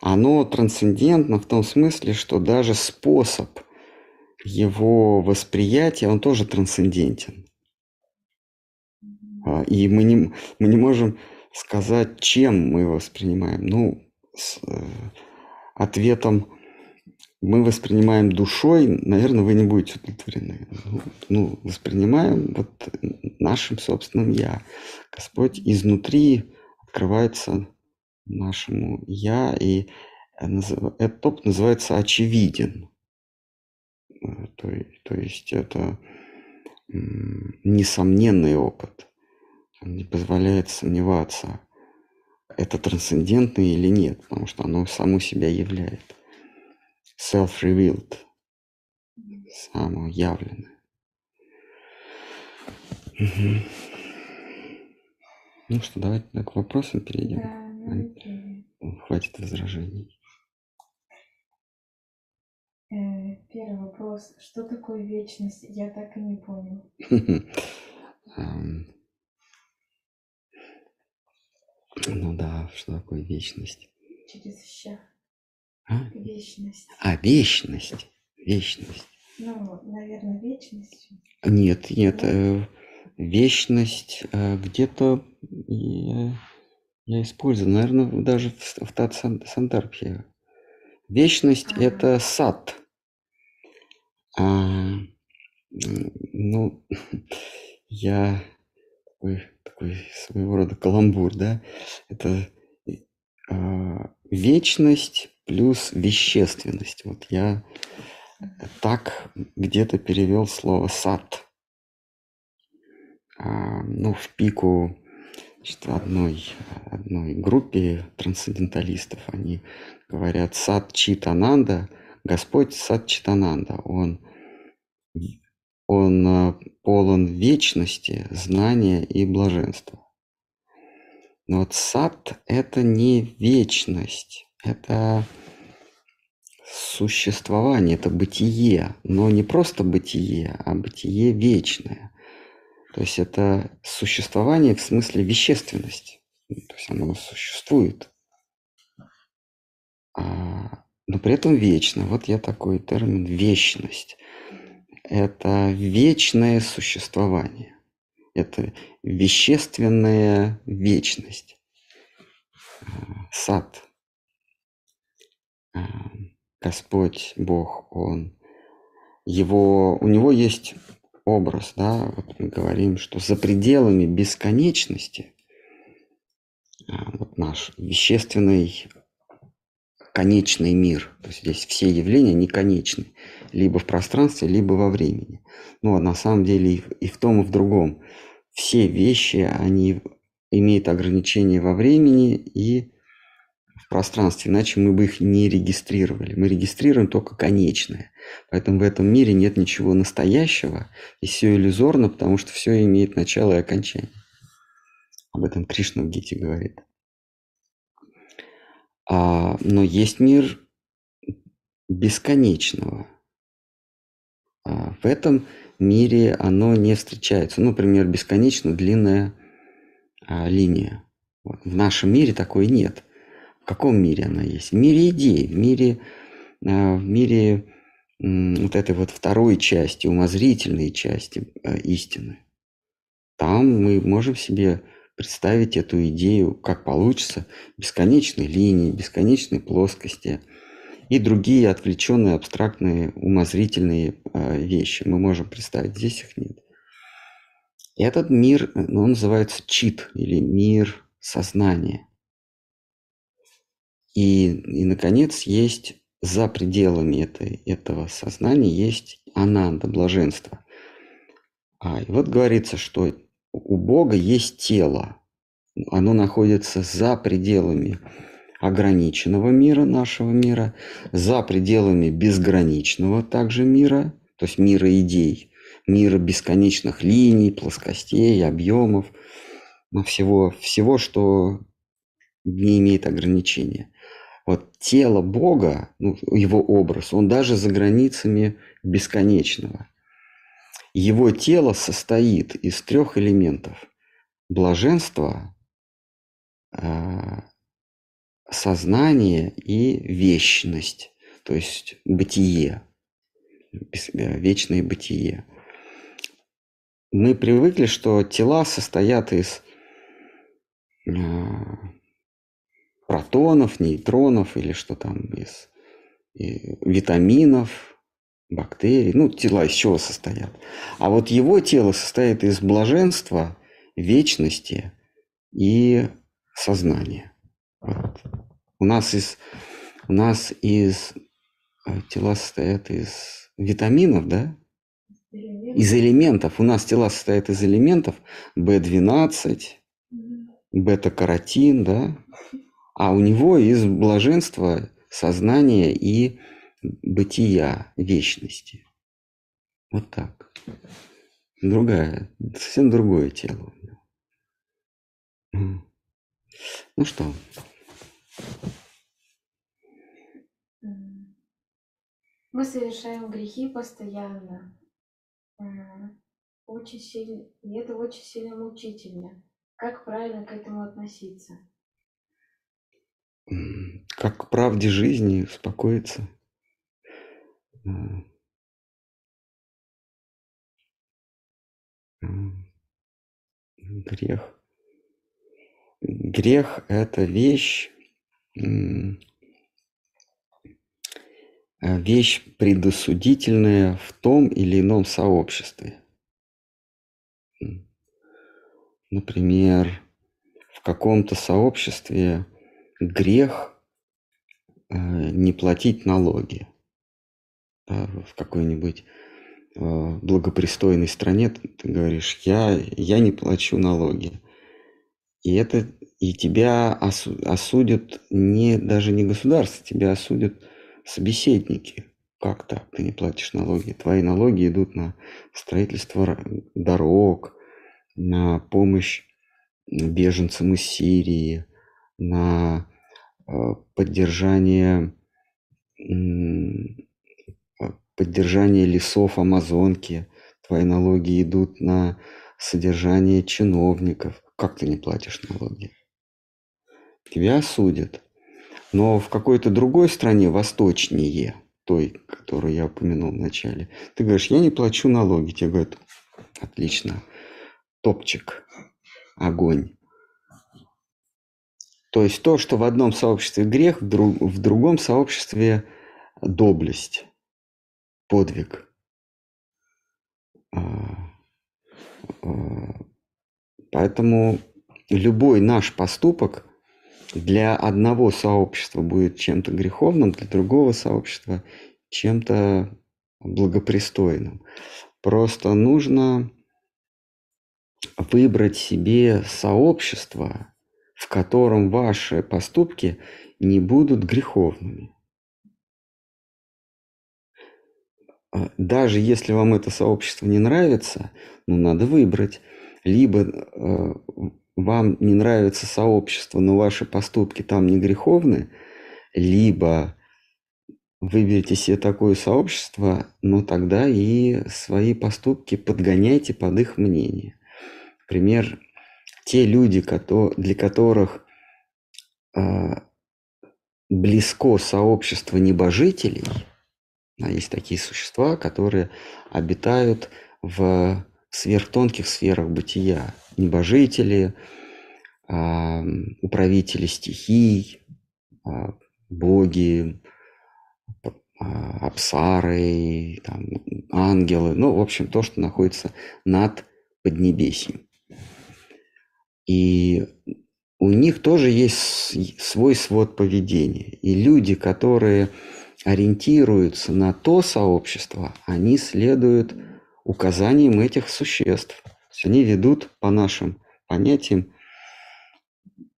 Оно трансцендентно в том смысле, что даже способ его восприятия, он тоже трансцендентен. А, и мы не, мы не можем сказать, чем мы воспринимаем. Ну, с э, ответом мы воспринимаем душой, наверное, вы не будете удовлетворены. Ну, ну воспринимаем вот нашим собственным «я». Господь изнутри открывается нашему «я», и этот опыт называется «очевиден». Э, то, то есть это несомненный опыт. Он не позволяет сомневаться, это трансцендентно или нет, потому что оно само себя являет self-revealed, самоявленное. Угу. Ну что, давайте к вопросам перейдем. Да, Хватит возражений. Э, первый вопрос. Что такое вечность? Я так и не понял. Ну да, что такое вечность? Через ща. А? Вечность. А, вечность. Вечность. Ну, наверное, вечность. Нет, нет. Э, вечность э, где-то я, использую, наверное, даже в, в Тат Сандербхе. Вечность это сад. А, ну, я такой, такой своего рода каламбур, да? Это а, вечность плюс вещественность. Вот я так где-то перевел слово сад. А, ну, в пику значит, одной, одной группе трансценденталистов они говорят сад Читананда, Господь сад Читананда, он, он а, полон вечности, знания и блаженства. Но вот сад – это не вечность, это существование, это бытие, но не просто бытие, а бытие вечное. То есть это существование в смысле вещественности. То есть оно существует, а, но при этом вечно. Вот я такой термин «вечность». Это вечное существование. Это вещественная вечность. Сад. Господь, Бог, Он. Его, у него есть образ, да, вот мы говорим, что за пределами бесконечности а, вот наш вещественный конечный мир, то есть здесь все явления не конечны, либо в пространстве, либо во времени. Но ну, а на самом деле и в том, и в другом все вещи, они имеют ограничения во времени и в пространстве, иначе мы бы их не регистрировали. Мы регистрируем только конечное. Поэтому в этом мире нет ничего настоящего, и все иллюзорно, потому что все имеет начало и окончание. Об этом Кришна в Гите говорит. А, но есть мир бесконечного. А в этом мире оно не встречается. Ну, например, бесконечно длинная а, линия. В нашем мире такой нет. Каком мире она есть? В мире идей, в мире, а, в мире вот этой вот второй части, умозрительной части а, истины. Там мы можем себе представить эту идею, как получится, бесконечной линии, бесконечной плоскости – и другие отвлеченные, абстрактные, умозрительные э, вещи. Мы можем представить, здесь их нет. Этот мир, ну, он называется чит или мир сознания. И, и, наконец, есть за пределами этой, этого сознания есть ананда, блаженство. А, и вот говорится, что у Бога есть тело. Оно находится за пределами ограниченного мира, нашего мира, за пределами безграничного также мира, то есть мира идей, мира бесконечных линий, плоскостей, объемов, всего, всего, что не имеет ограничения. Вот тело Бога, ну, его образ, он даже за границами бесконечного. Его тело состоит из трех элементов. Блаженства, а, сознание и вечность, то есть бытие, вечное бытие. Мы привыкли, что тела состоят из а, протонов, нейтронов или что там из витаминов, бактерий. Ну, тела из чего состоят. А вот его тело состоит из блаженства, вечности и сознания. Вот. У нас из, у нас из э, тела состоят из витаминов, да? Из элементов. У нас тела состоят из элементов B12, бета-каротин, да? А у него из блаженства, сознания и бытия, вечности. Вот так. Другая, совсем другое тело. Ну что? Мы совершаем грехи постоянно. Очень сильно, и это очень сильно мучительно. Как правильно к этому относиться? Как к правде жизни успокоиться. Грех. Грех – это вещь, вещь предосудительная в том или ином сообществе. Например, в каком-то сообществе грех э, не платить налоги. в какой-нибудь э, благопристойной стране ты говоришь, я, я не плачу налоги. И это и тебя осудят не даже не государство, тебя осудят собеседники. Как так? Ты не платишь налоги. Твои налоги идут на строительство дорог, на помощь беженцам из Сирии, на э, поддержание, поддержание лесов Амазонки. Твои налоги идут на содержание чиновников. Как ты не платишь налоги? Тебя осудят. Но в какой-то другой стране, восточнее, той, которую я упомянул вначале, ты говоришь, я не плачу налоги. Тебе говорят, отлично, топчик, огонь. То есть то, что в одном сообществе грех, в, друг, в другом сообществе доблесть, подвиг. А, а, поэтому любой наш поступок для одного сообщества будет чем-то греховным, для другого сообщества чем-то благопристойным. Просто нужно выбрать себе сообщество, в котором ваши поступки не будут греховными. А даже если вам это сообщество не нравится, ну, надо выбрать. Либо э, вам не нравится сообщество, но ваши поступки там не греховны, либо выберите себе такое сообщество, но тогда и свои поступки подгоняйте под их мнение. Например, те люди, для которых э, близко сообщество небожителей, а есть такие существа, которые обитают в сверхтонких сферах бытия. Небожители, э, управители стихий, э, боги, апсары, там, ангелы, ну, в общем, то, что находится над Поднебесьем. И у них тоже есть свой свод поведения. И люди, которые ориентируются на то сообщество, они следуют указаниям этих существ. Они ведут по нашим понятиям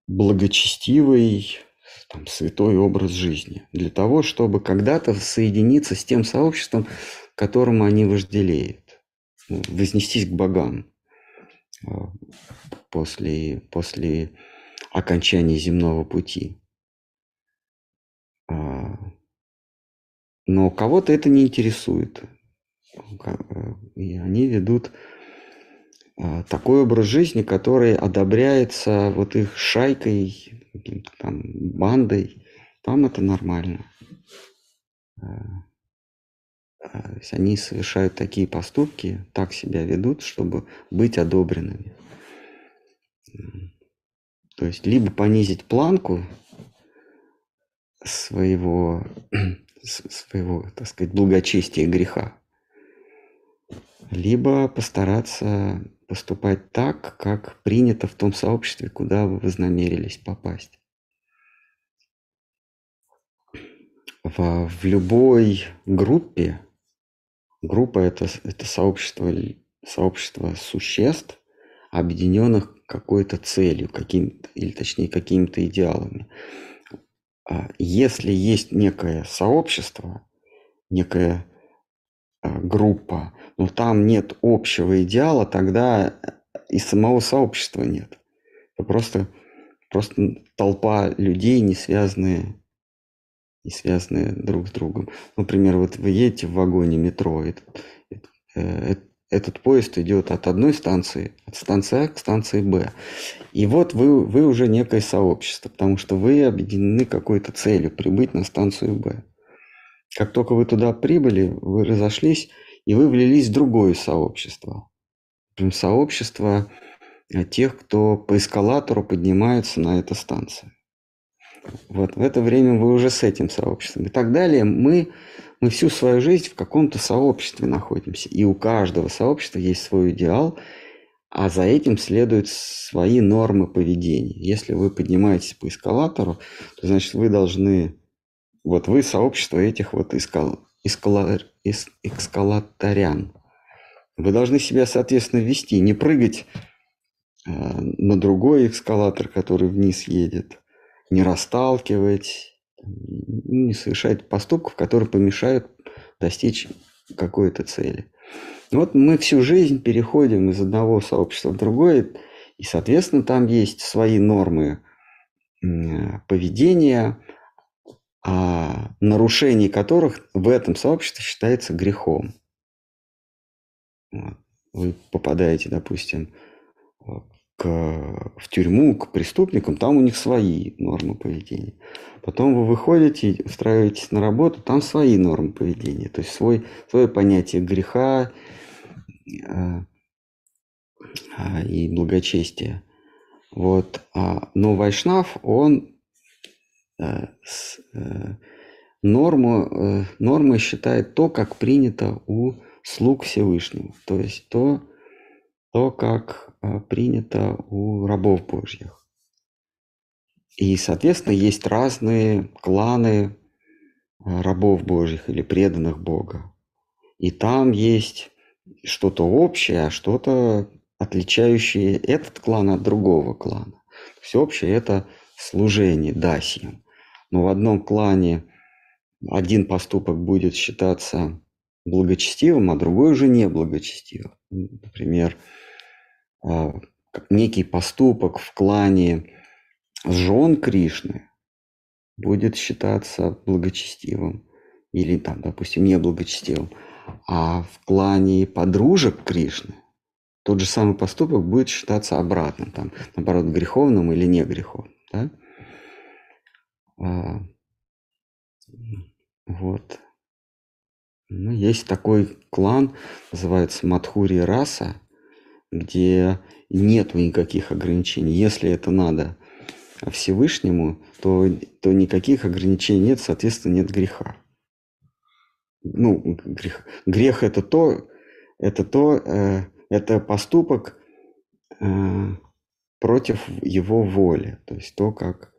благочестивый, там, святой образ жизни. Для того, чтобы когда-то соединиться с тем сообществом, которому они вожделеют. Ну, вознестись к богам после, после окончания земного пути. А, но кого-то это не интересует. И они ведут а, такой образ жизни, который одобряется вот их шайкой, там, бандой. Там это нормально. Они совершают такие поступки, так себя ведут, чтобы быть одобренными. То есть либо понизить планку своего, своего, так сказать, благочестия греха, либо постараться поступать так, как принято в том сообществе, куда вы вознамерились попасть. В, в любой группе, группа это, это сообщество, сообщество существ, объединенных какой-то целью, каким или точнее какими-то идеалами. А если есть некое сообщество, некая а, группа, но там нет общего идеала, тогда и самого сообщества нет. Это просто, просто толпа людей, не связанные, не связанные друг с другом. Например, вот вы едете в вагоне метро, это, это, этот поезд идет от одной станции, от станции А к станции Б. И вот вы, вы уже некое сообщество, потому что вы объединены какой-то целью прибыть на станцию Б. Как только вы туда прибыли, вы разошлись, и вы влились в другое сообщество. Например, сообщество э, тех, кто по эскалатору поднимается на эту станцию. Вот в это время вы уже с этим сообществом. И так далее. Мы, мы всю свою жизнь в каком-то сообществе находимся. И у каждого сообщества есть свой идеал, а за этим следуют свои нормы поведения. Если вы поднимаетесь по эскалатору, то значит вы должны вот вы сообщество этих вот эскал, эскала, эс, эскалаторян. Вы должны себя, соответственно, вести, не прыгать э, на другой эскалатор, который вниз едет, не расталкивать, не совершать поступков, которые помешают достичь какой-то цели. Вот мы всю жизнь переходим из одного сообщества в другое, и, соответственно, там есть свои нормы поведения, а нарушение которых в этом сообществе считается грехом. Вы попадаете, допустим, к, в тюрьму, к преступникам, там у них свои нормы поведения. Потом вы выходите, устраиваетесь на работу, там свои нормы поведения, то есть свой, свое понятие греха э, э, и благочестия. Вот. А, но Вайшнав, он Э, э, норму, э, нормой считает то, как принято у слуг Всевышнего, то есть то, то как принято у рабов Божьих. И, соответственно, есть разные кланы рабов Божьих или преданных Бога. И там есть что-то общее, а что-то отличающее этот клан от другого клана. Все общее – это служение, дасьем. Но в одном клане один поступок будет считаться благочестивым, а другой уже не благочестивым. Например, а, некий поступок в клане жен Кришны будет считаться благочестивым или там, допустим, неблагочестивым. А в клане подружек Кришны тот же самый поступок будет считаться обратным, там, наоборот, греховным или не греховным. Да? А, вот. Ну, есть такой клан, называется Мадхури раса, где нет никаких ограничений. Если это надо Всевышнему, то, то никаких ограничений нет, соответственно, нет греха. Ну, грех, грех это то, это то, э, это поступок, э, против его воли. То есть то, как...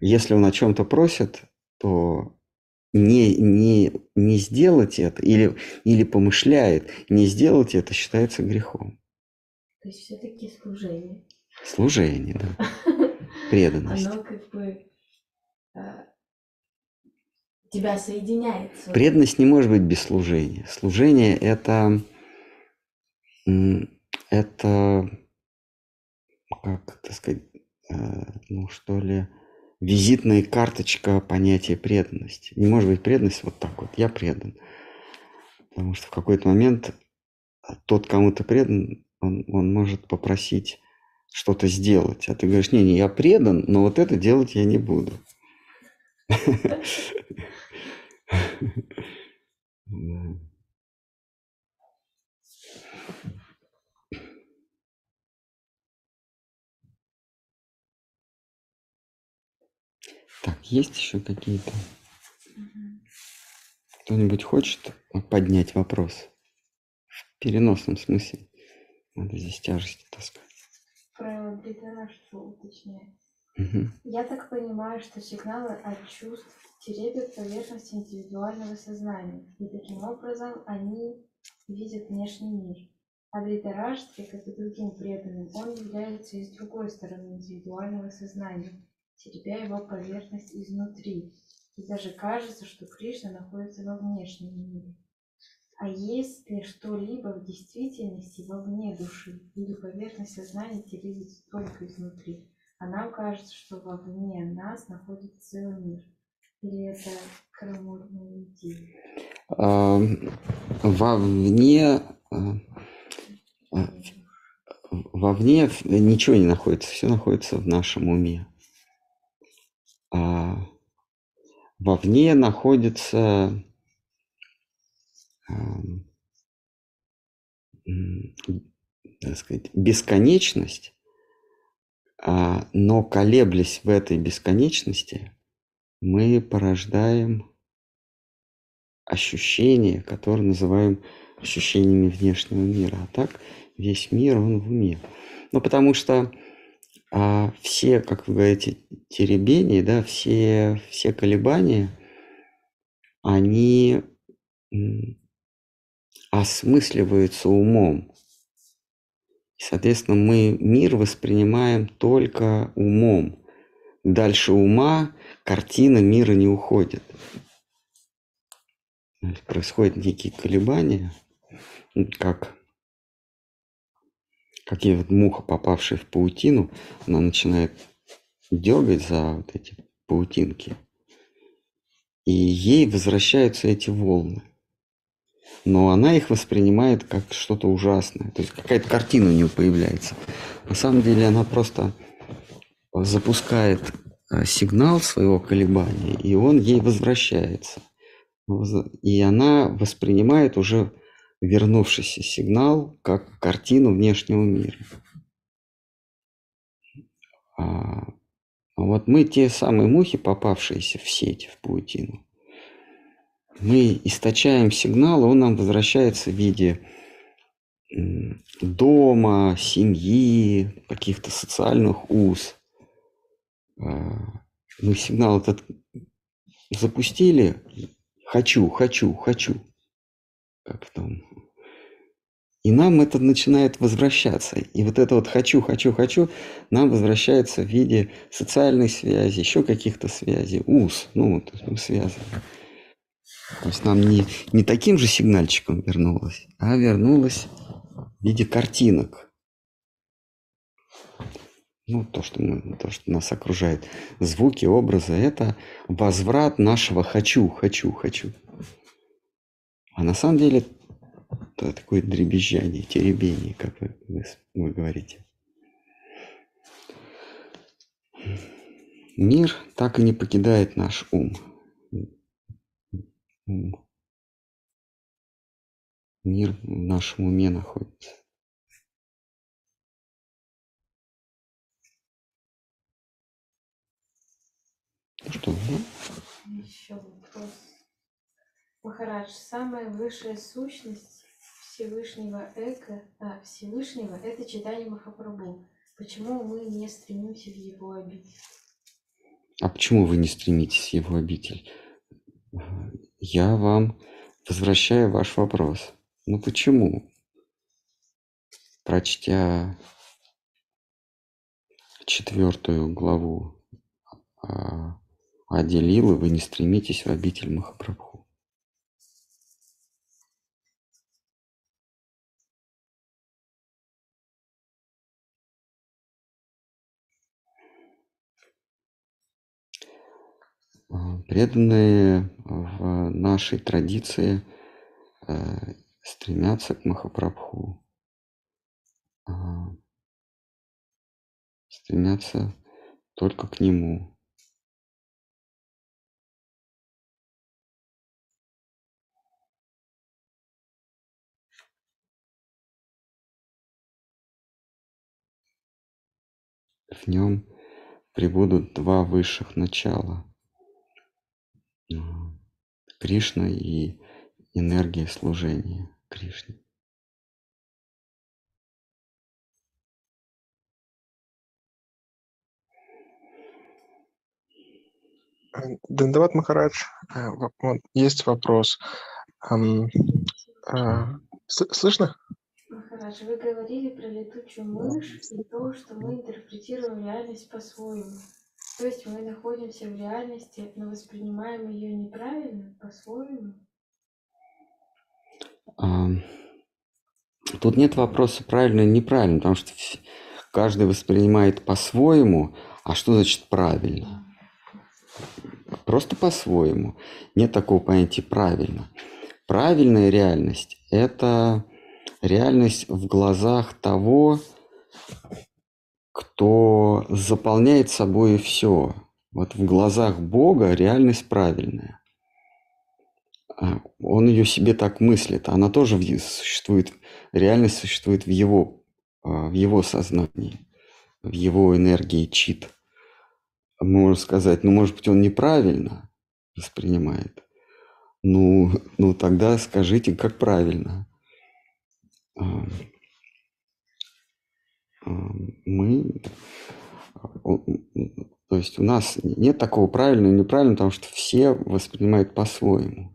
Если он о чем-то просит, то не, не, не сделать это или, или помышляет, не сделать это считается грехом. То есть все-таки служение. Служение, да. Преданность. Оно как бы а, тебя соединяет. Преданность не может быть без служения. Служение это, это, как это сказать, э, ну что ли, визитная карточка понятия преданности. Не может быть преданность вот так вот. Я предан. Потому что в какой-то момент тот, кому ты предан, он, он может попросить что-то сделать. А ты говоришь, не, не, я предан, но вот это делать я не буду. Так, есть еще какие-то? Кто-нибудь хочет поднять вопрос? В переносном смысле. Надо здесь тяжести таскать. Про литературу уточняю. Мгм. Я так понимаю, что сигналы от чувств теребят поверхность индивидуального сознания, и таким образом они видят внешний мир. А Дритараштре, как и другим преданным, он является и с другой стороны индивидуального сознания, теребя его поверхность изнутри. И даже кажется, что Кришна находится во внешнем мире. А есть ли что-либо в действительности вовне души, или поверхность сознания теребится только изнутри? А нам кажется, что вовне нас находится целый мир. Или это крамольная идея? А, Вовне, а, а, вовне ничего не находится, все находится в нашем уме. А вовне находится так сказать, бесконечность, а, но колеблясь в этой бесконечности, мы порождаем ощущения, которые называем ощущениями внешнего мира. А так весь мир, он в уме. Ну, потому что а, все, как вы говорите, теребения, да, все, все колебания, они осмысливаются умом. Соответственно, мы мир воспринимаем только умом. Дальше ума картина мира не уходит. Происходят некие колебания, м, как, как и вот муха, попавшая в паутину, она начинает дергать за вот эти паутинки, и ей возвращаются эти волны. Но она их воспринимает как что-то ужасное. То есть какая-то картина у нее появляется. На самом деле она просто запускает э, сигнал своего колебания, и он ей возвращается. Воз- И она воспринимает уже вернувшийся сигнал как картину внешнего мира. А а вот мы те самые мухи, попавшиеся в сеть, в паутину, мы источаем сигнал, и он нам возвращается в виде дома, семьи, каких-то социальных уз. А, Мы сигнал этот запустили, хочу, хочу, хочу, как там. И нам это начинает возвращаться. И вот это вот хочу, хочу, хочу нам возвращается в виде социальной связи, еще каких-то связей, уз, ну вот мы связаны. То есть нам не, не таким же сигнальчиком вернулось, а вернулось в виде картинок. Ну, то, что, мы, то, что нас окружает. Звуки, образы – это возврат нашего «хочу, хочу, хочу». А на самом деле это такое дребезжание, теребение, как вы, вы, вы говорите. Мир так и не покидает наш ум. Мир в нашем уме находится. Что, да? Еще вопрос. Махарадж, самая высшая сущность Всевышнего Эка, а, Всевышнего это читание Махапрабху. Почему мы не стремимся в его обитель? А почему вы не стремитесь в его обитель? Я вам возвращаю ваш вопрос. Ну почему? Прочтя четвертую главу а, Аделилы, вы не стремитесь в обитель Махапрабху. А, преданные в нашей традиции э, стремятся к Махапрабху, стремятся только к нему. В нем прибудут два высших начала – Кришна и энергия служения Кришне. Дандават Махарадж, э, есть вопрос. Э, слышно? Махарадж, вы говорили про летучую мышь и то, что мы интерпретируем реальность по-своему. То есть мы находимся в реальности, но воспринимаем ее неправильно, по-своему? Тут нет вопроса правильно и неправильно, потому что каждый воспринимает по-своему. А что значит правильно? Просто по-своему. Нет такого понятия правильно. Правильная реальность – это реальность в глазах того, кто заполняет собой все. Вот в глазах Бога реальность правильная. А он ее себе так мыслит. Она тоже существует, реальность существует в его, а, в его сознании, в его энергии чит. Можно сказать, ну, может быть, он неправильно воспринимает. Ну, ну тогда скажите, как правильно. Мы, то есть у нас нет такого правильно и неправильно, потому что все воспринимают по-своему.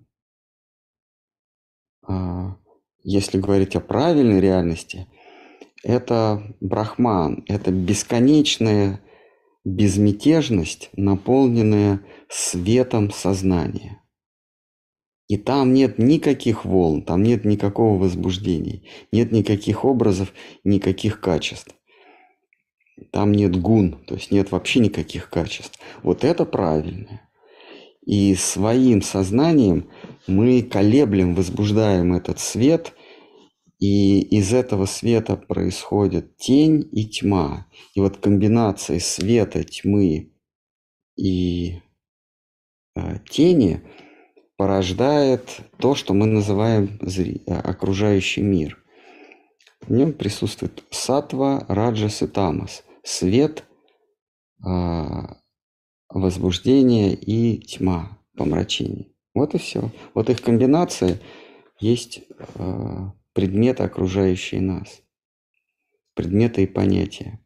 А если говорить о правильной реальности, это брахман, это бесконечная безмятежность, наполненная светом сознания. И там нет никаких волн, там нет никакого возбуждения, нет никаких образов, никаких качеств. Там нет гун, то есть нет вообще никаких качеств. Вот это правильно. И своим сознанием мы колеблем, возбуждаем этот свет, и из этого света происходит тень и тьма. И вот комбинация света, тьмы и э, тени – порождает то, что мы называем э, окружающий мир. В нем присутствует сатва, раджас и тамас. Свет, а, возбуждение и тьма, помрачение. Вот и все. Вот их комбинация есть а, предметы, окружающие нас. Предметы и понятия.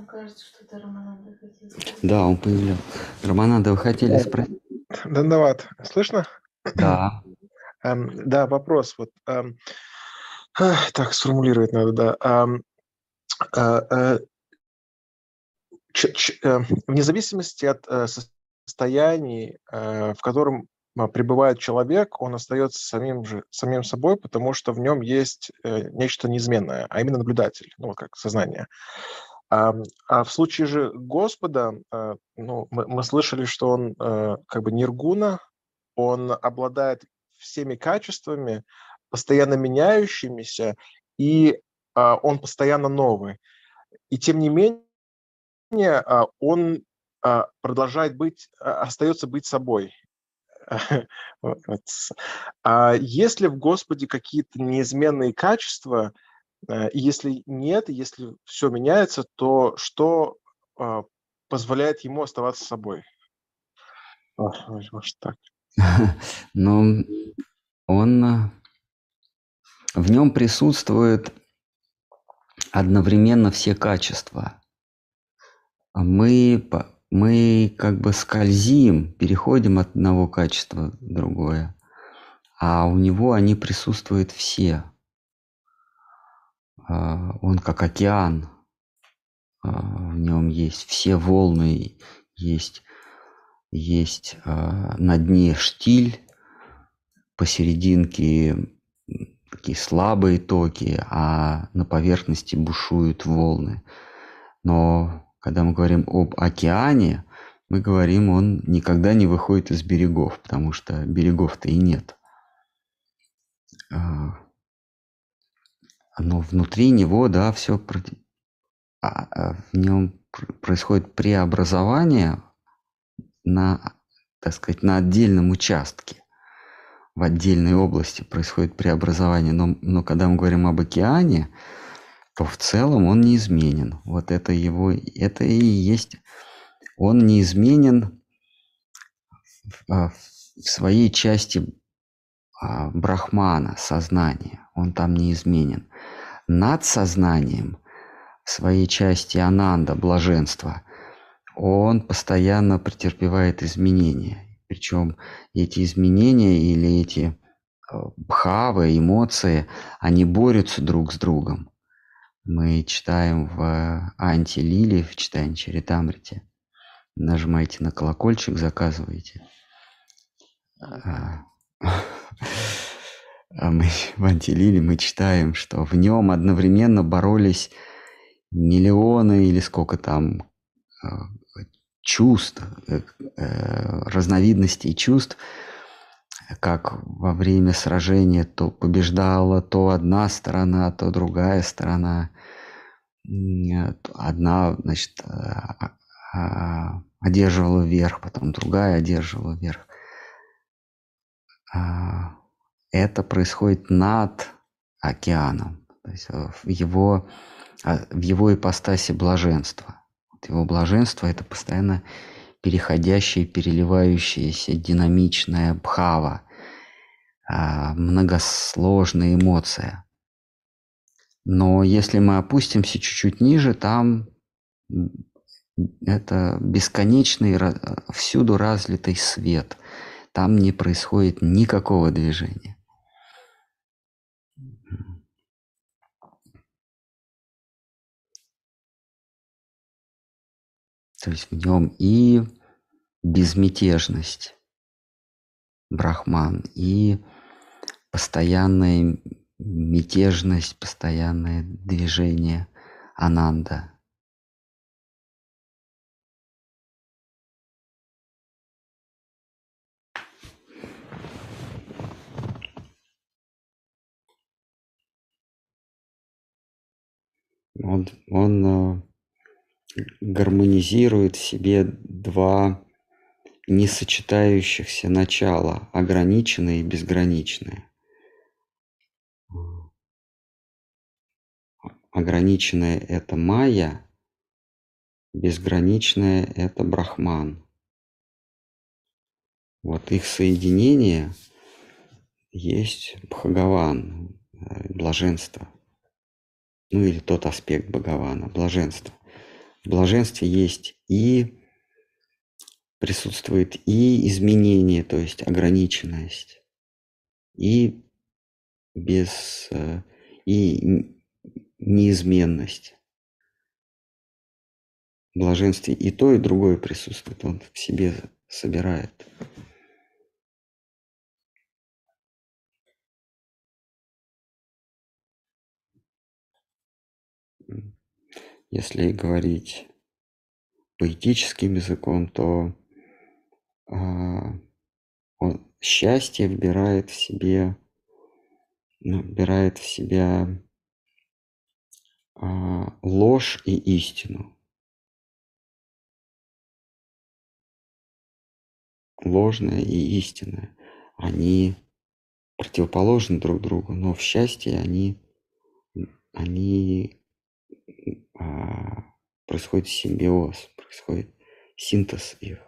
Там кажется, что-то Романанда хотел сказать. Да, он появлял. Романанда, вы хотели спросить? Дандават, слышно? Да. Эм, да, вопрос. Вот, эм, так, сформулировать надо, да. Эм, э, э, ч, ч, э, вне зависимости от э, состояний, э, в котором пребывает человек, он остается самим же самим собой, потому что в нем есть э, нечто неизменное, а именно наблюдатель, ну вот как сознание. А, а в случае же Господа, а, ну, мы, мы слышали, что он а, как бы ниргуна, он обладает всеми качествами, постоянно меняющимися, и а, он постоянно новый. И тем не менее, а, он а, продолжает быть, остается быть собой. А если в Господе какие-то неизменные качества, Э, и если нет, если все меняется, то что а, позволяет ему оставаться собой? может так. Но он э, в нем присутствует одновременно все качества. Мы, мы как бы скользим, переходим от одного качества в другое, а у него они присутствуют все. А, он как океан, а, в нем есть все волны, есть, есть а, на дне штиль, посерединке такие слабые токи, а на поверхности бушуют волны. Но когда мы говорим об океане, мы говорим, он никогда не выходит из берегов, потому что берегов-то и нет. Но внутри него, да, все а, а, в нем происходит преобразование на, так сказать, на отдельном участке в отдельной области происходит преобразование, но, но когда мы говорим об океане, то в целом он неизменен. Вот это его, это и есть, он неизменен в, а, в своей части а, брахмана, сознания, он там неизменен. Над сознанием, своей части ананда, блаженства, он постоянно претерпевает изменения. Причем эти изменения или эти э, бхавы, эмоции, они борются друг с другом. Мы читаем в антилиле, в читании Чаритамрите. Нажимаете на колокольчик, заказываете. А, мы в антилиле мы читаем, что в нем одновременно боролись миллионы или сколько там э, чувств, э, э, разновидностей чувств, как во время сражения то побеждала то одна сторона, то другая сторона. Одна, значит, а, а, одерживала вверх, потом другая одерживала вверх. Это происходит над океаном, то есть в его, в его ипостаси блаженства. Его блаженство – это постоянно переходящее, переливающееся, динамичная бхава, а, многосложная эмоция. Но если мы опустимся чуть-чуть ниже, там это бесконечный, всюду разлитый свет. Там не происходит никакого движения. То есть в нем и безмятежность Брахман, и постоянная мятежность, постоянное движение Ананда. Он, он э, гармонизирует в себе два несочетающихся начала, ограниченное и безграничное. Ограниченное – это майя, безграничное – это брахман. Вот их соединение есть Бхагаван, э, блаженство. Ну или тот аспект Бхагавана, блаженство. Блаженстве есть и присутствует и изменение, то есть ограниченность, и без э, и неизменность. В блаженстве и то, и другое присутствует, он в себе собирает. Если говорить поэтическим языком, то а, он, счастье вбирает в себе, ну, вбирает в себя а, ложь и истину. Ложное и истинное. Они противоположны друг другу, но в счастье они, они а, происходит симбиоз, происходит синтез их.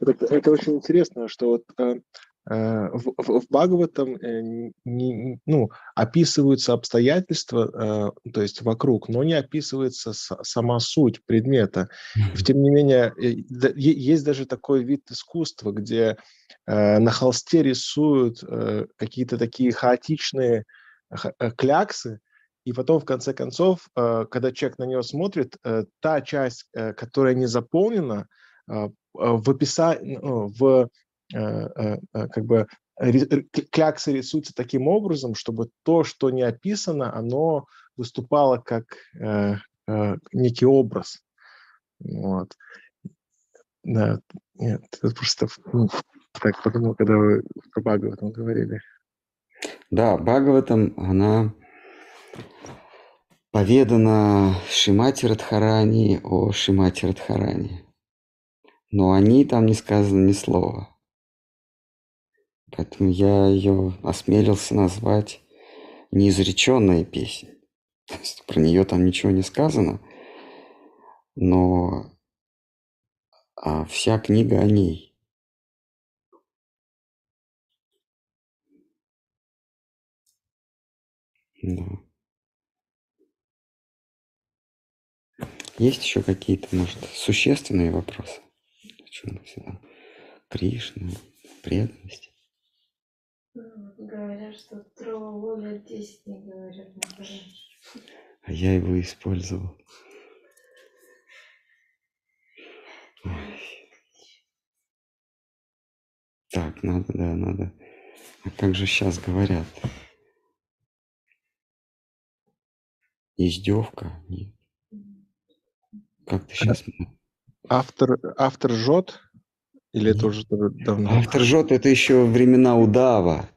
Это, это очень интересно, что вот э, в, в, в Бхагаватам э, не, ну, описываются обстоятельства, э, то есть вокруг, но не описывается сама суть предмета. Тем не менее, э, есть даже такой вид искусства, где э, на холсте рисуют э, какие-то такие хаотичные э, кляксы, и потом, в конце концов, э, когда человек на нее смотрит, э, та часть, э, которая не заполнена, в описании, ну, в как бы кляксы рисуются таким образом, чтобы то, что не описано, оно выступало как некий образ. Вот. Да, нет, это просто ну, так подумал, когда вы про Бхагаватам говорили. Да, Бхагаватам, она поведано Шимати Радхарани о Шимати Радхарани. Но о ней там не сказано ни слова. Поэтому я ее осмелился назвать неизреченная песня. То есть про нее там ничего не сказано, но а вся книга о ней. Да. Есть еще какие-то, может, существенные вопросы? Кришна, преданность. Говорят, что тролло лет 10 не говорят А я его использовал. Так, надо, да, надо. А как же сейчас говорят? Издевка? Нет. Как ты сейчас... Автор, автор жжет? Или это уже давно? Автор жжет, это еще времена удава.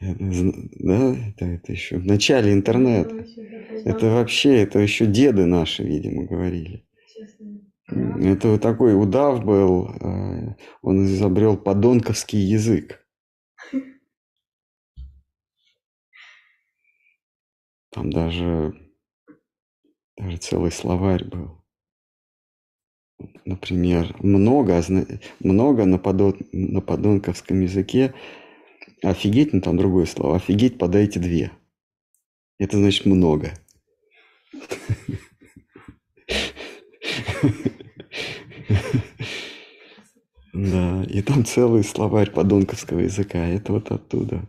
Да, это, это еще в начале интернета. Это вообще, это еще деды наши, видимо, говорили. Это вот такой удав был, э, он изобрел подонковский язык. Там даже даже целый словарь был. Например, много, много на, подон, на подонковском языке. Офигеть, ну там другое слово. Офигеть, подайте две. Это значит много. Да, и там целый словарь подонковского языка. Это вот оттуда.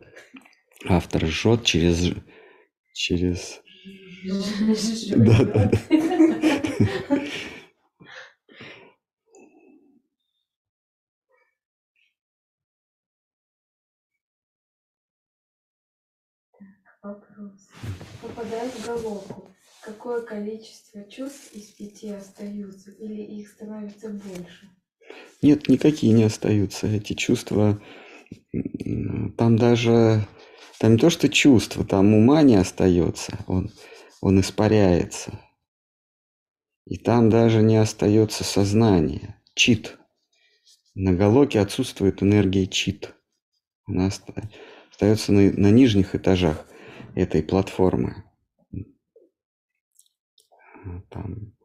Автор жжет через, через да, да, да. Вопрос. Попадая в головку, какое количество чувств из пяти остаются или их становится больше? Нет, никакие не остаются. Эти чувства, там даже, там не то, что чувства, там ума не остается. Он, он испаряется. И там даже не остается сознание, чит. На Галоке отсутствует энергия чит. Она остается на, на нижних этажах этой платформы. Там,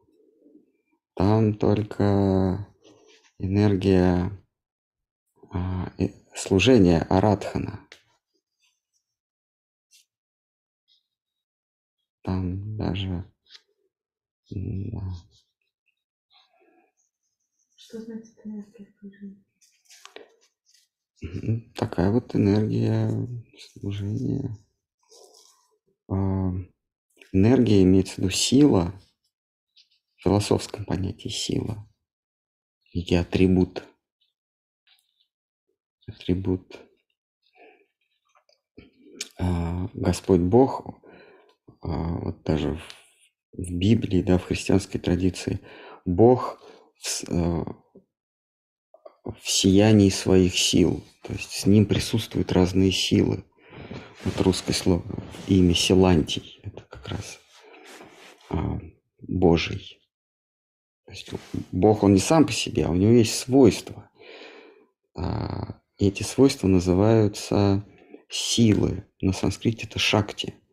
там только энергия а, служения Аратхана. Там даже... Да. Что значит энергия служения? Такая вот энергия служения. А, энергия имеется в виду сила, в философском понятии сила, некий атрибут. Атрибут. А, Господь Бог а, вот даже в Библии, да, в христианской традиции, Бог в, в сиянии своих сил, то есть с ним присутствуют разные силы. Вот русское слово, имя Силантий, это как раз а, Божий. То есть Бог, он не сам по себе, а у него есть свойства. А, эти свойства называются силы. На санскрите это шакти –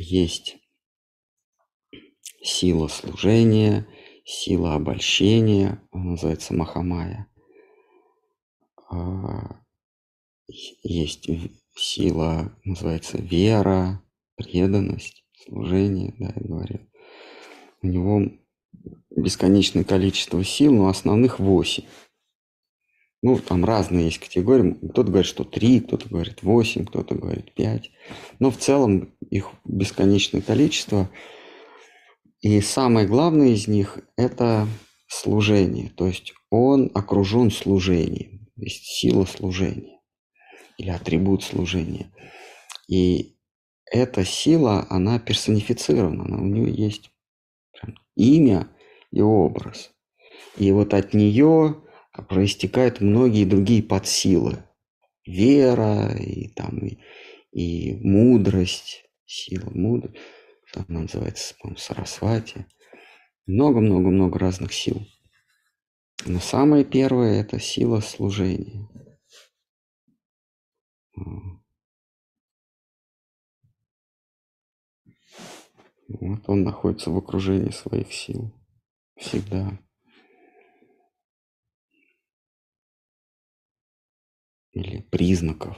есть сила служения, сила обольщения, она называется Махамая. А, есть сила, называется вера, преданность, служение, да, я говорил. У него бесконечное количество сил, но основных восемь. Ну, там разные есть категории. Кто-то говорит, что три, кто-то говорит восемь, кто-то говорит пять. Но в целом их бесконечное количество. И самое главное из них – это служение. То есть он окружен служением. То есть сила служения или атрибут служения. И эта сила, она персонифицирована, она, у нее есть имя и образ. И вот от нее проистекают многие другие подсилы. Вера и там и, и мудрость, сила мудрость, там она называется, по-моему, Сарасвати. Много-много-много разных сил. Но самое первое – это сила служения. Вот он находится в окружении своих сил. Всегда. Или признаков.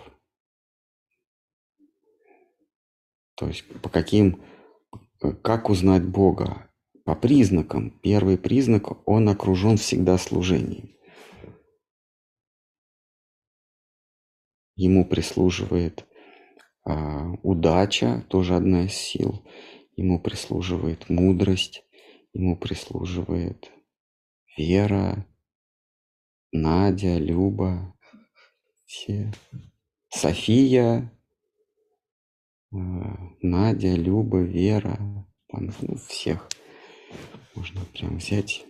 То есть по каким, как узнать Бога? По признакам. Первый признак, он окружен всегда служением. Ему прислуживает а, удача, тоже одна из сил ему прислуживает мудрость, ему прислуживает Вера, Надя, Люба, все. София, э, Надя, Люба, Вера, там ну, всех можно прям взять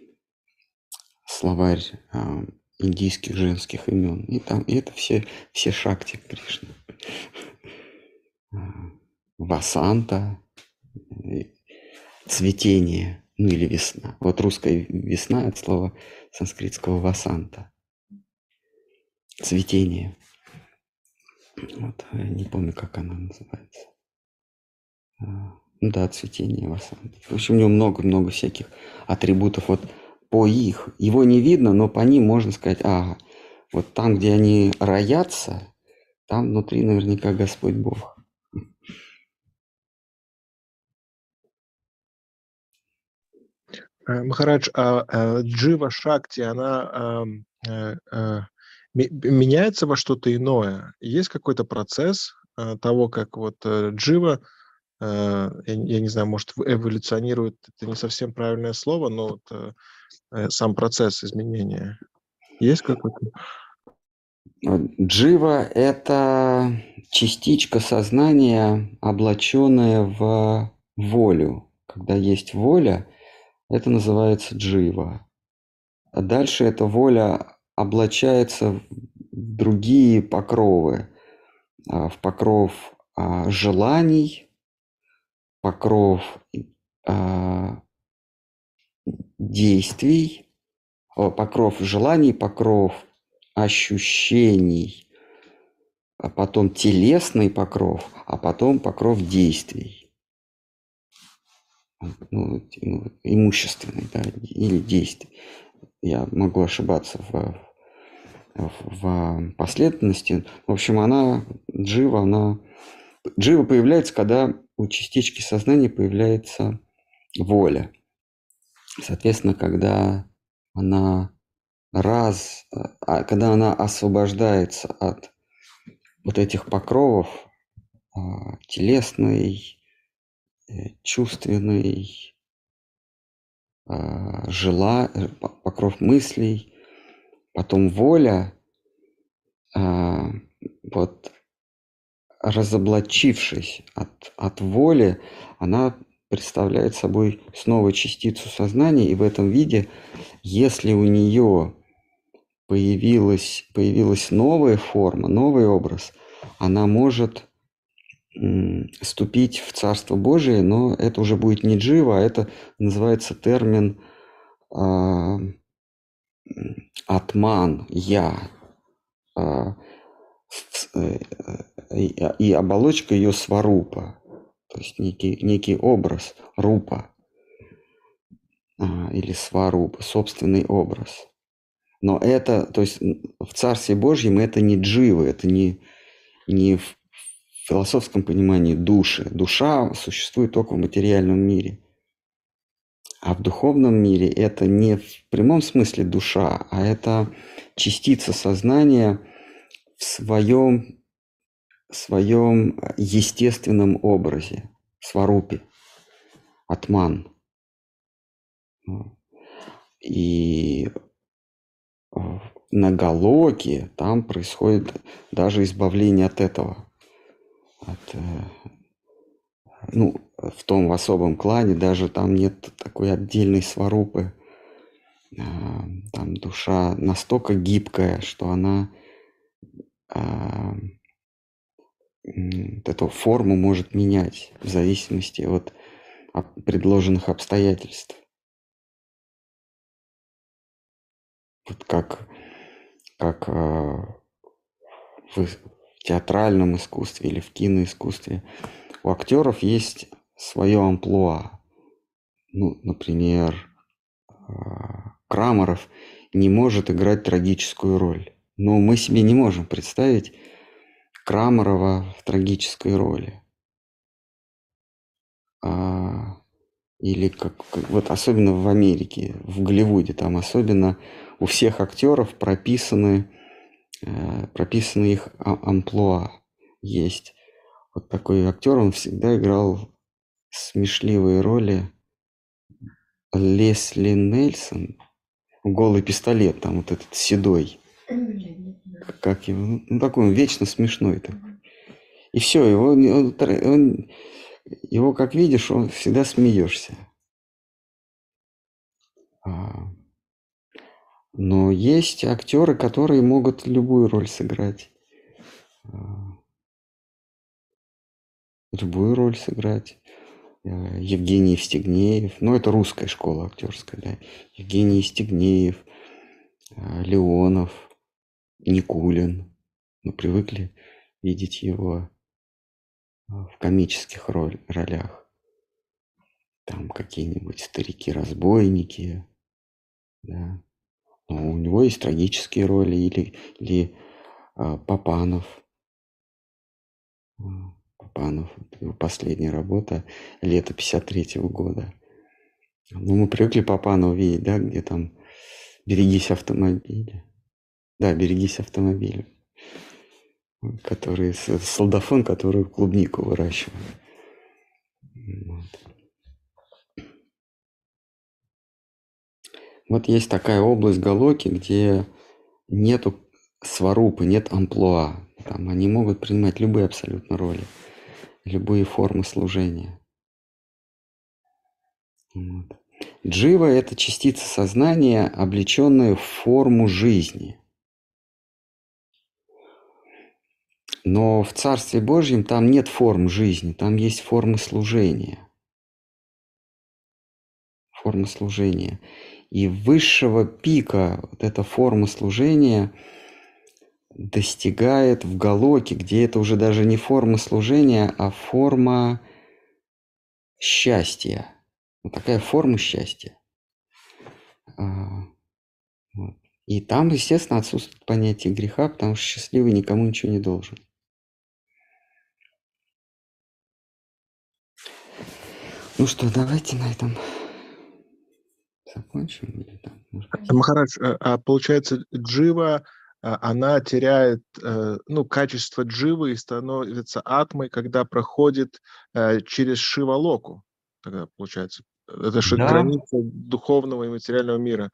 словарь а, индийских женских имен. И там и это все, все шакти Кришны. А, Васанта, цветение, ну или весна. Вот русская весна от слова санскритского васанта. Цветение. Вот, не помню, как она называется. А, ну да, цветение васанта. В общем, у него много-много всяких атрибутов. Вот по их, его не видно, но по ним можно сказать, ага, вот там, где они роятся, там внутри наверняка Господь Бог. Э, Махарадж, а, а Джива Шакти, она э, э, меняется во что-то иное? Есть какой-то процесс того, как вот Джива, я, не знаю, может, эволюционирует, это не совсем правильное слово, но вот сам процесс изменения. Есть какой-то? Джива – это частичка сознания, облаченная в волю. Когда есть воля – это называется джива. А дальше эта воля облачается в другие покровы, а, в покров а, желаний, покров действий, покров желаний, покров ощущений, а потом телесный покров, а потом покров действий ну, ну, имущественный, да, или действий. Я могу ошибаться в, в последовательности. В общем, она, джива, она... Джива появляется, когда у частички сознания появляется воля. Соответственно, когда она раз, а, когда она освобождается от вот этих покровов а, телесной, Э, чувственный, а, жела, э, покров мыслей, потом воля, а, вот разоблачившись от, от воли, она представляет собой снова частицу сознания, и в этом виде, если у нее появилась, появилась новая форма, новый образ, она может ступить в Царство Божие, но это уже будет не джива, а это называется термин э, атман, я. Э, и, и оболочка ее сварупа, то есть некий, некий образ рупа. а, или сварупа, собственный образ. Но это, то есть в Царстве Божьем это не дживы, это не, не в философском понимании души. Душа существует только в материальном мире. А в духовном мире это не в прямом смысле душа, а это частица сознания в своем, своем естественном образе, сварупе, атман. И на Галоке там происходит даже избавление от этого. От, э, ну, в том в особом клане даже там нет такой отдельной сварупы. Там душа настолько гибкая, что она эту форму может менять в зависимости от предложенных обстоятельств. Вот как, как а, в театральном искусстве или в киноискусстве у актеров есть свое амплуа. Ну, например, а, Крамаров не может играть трагическую роль. Но мы себе не можем представить Крамарова в трагической роли. А, или как, как вот особенно в Америке, в Голливуде, там особенно у всех актеров прописаны, э, прописаны их а, амплуа есть. Вот такой актер, он всегда играл смешливые роли. Лесли Нельсон, голый пистолет, там вот этот седой. Как его, ну такой он вечно смешной такой. И все, его, он, он, его как видишь, он всегда смеешься. А, но есть актеры, которые могут любую роль сыграть. А, любую роль сыграть. Э, Евгений Евстигнеев, ну это русская школа актерская, да, Евгений Евстигнеев, э, Леонов, Никулин. Мы привыкли видеть его э, в комических роль, ролях. Там какие-нибудь старики-разбойники, да. Но у него есть трагические роли или, или а, Папанов. Панов, его последняя работа, лето 53 -го года. Ну, мы привыкли Папанова видеть, да, где там «Берегись автомобиля». Да, «Берегись автомобиля», который, солдафон, который клубнику выращивает. Вот. вот есть такая область Галоки, где нету сварупы, нет амплуа. Там они могут принимать любые абсолютно роли любые формы служения. Вот. Джива – это частица сознания, облеченная в форму жизни. Но в Царстве Божьем там нет форм жизни, там есть формы служения. Форма служения. И высшего пика вот эта форма служения – достигает в Галоке, где это уже даже не форма служения, а форма счастья. Вот такая форма счастья. А. И там, естественно, отсутствует понятие греха, потому что счастливый никому ничего не должен. Ну что, давайте на этом закончим. Или там, может... Махарадж, а, а получается, Джива а, она теряет э, ну, качество дживы и становится атмой, когда проходит э, через шивалоку. Тогда получается. Это же да. граница духовного и материального мира.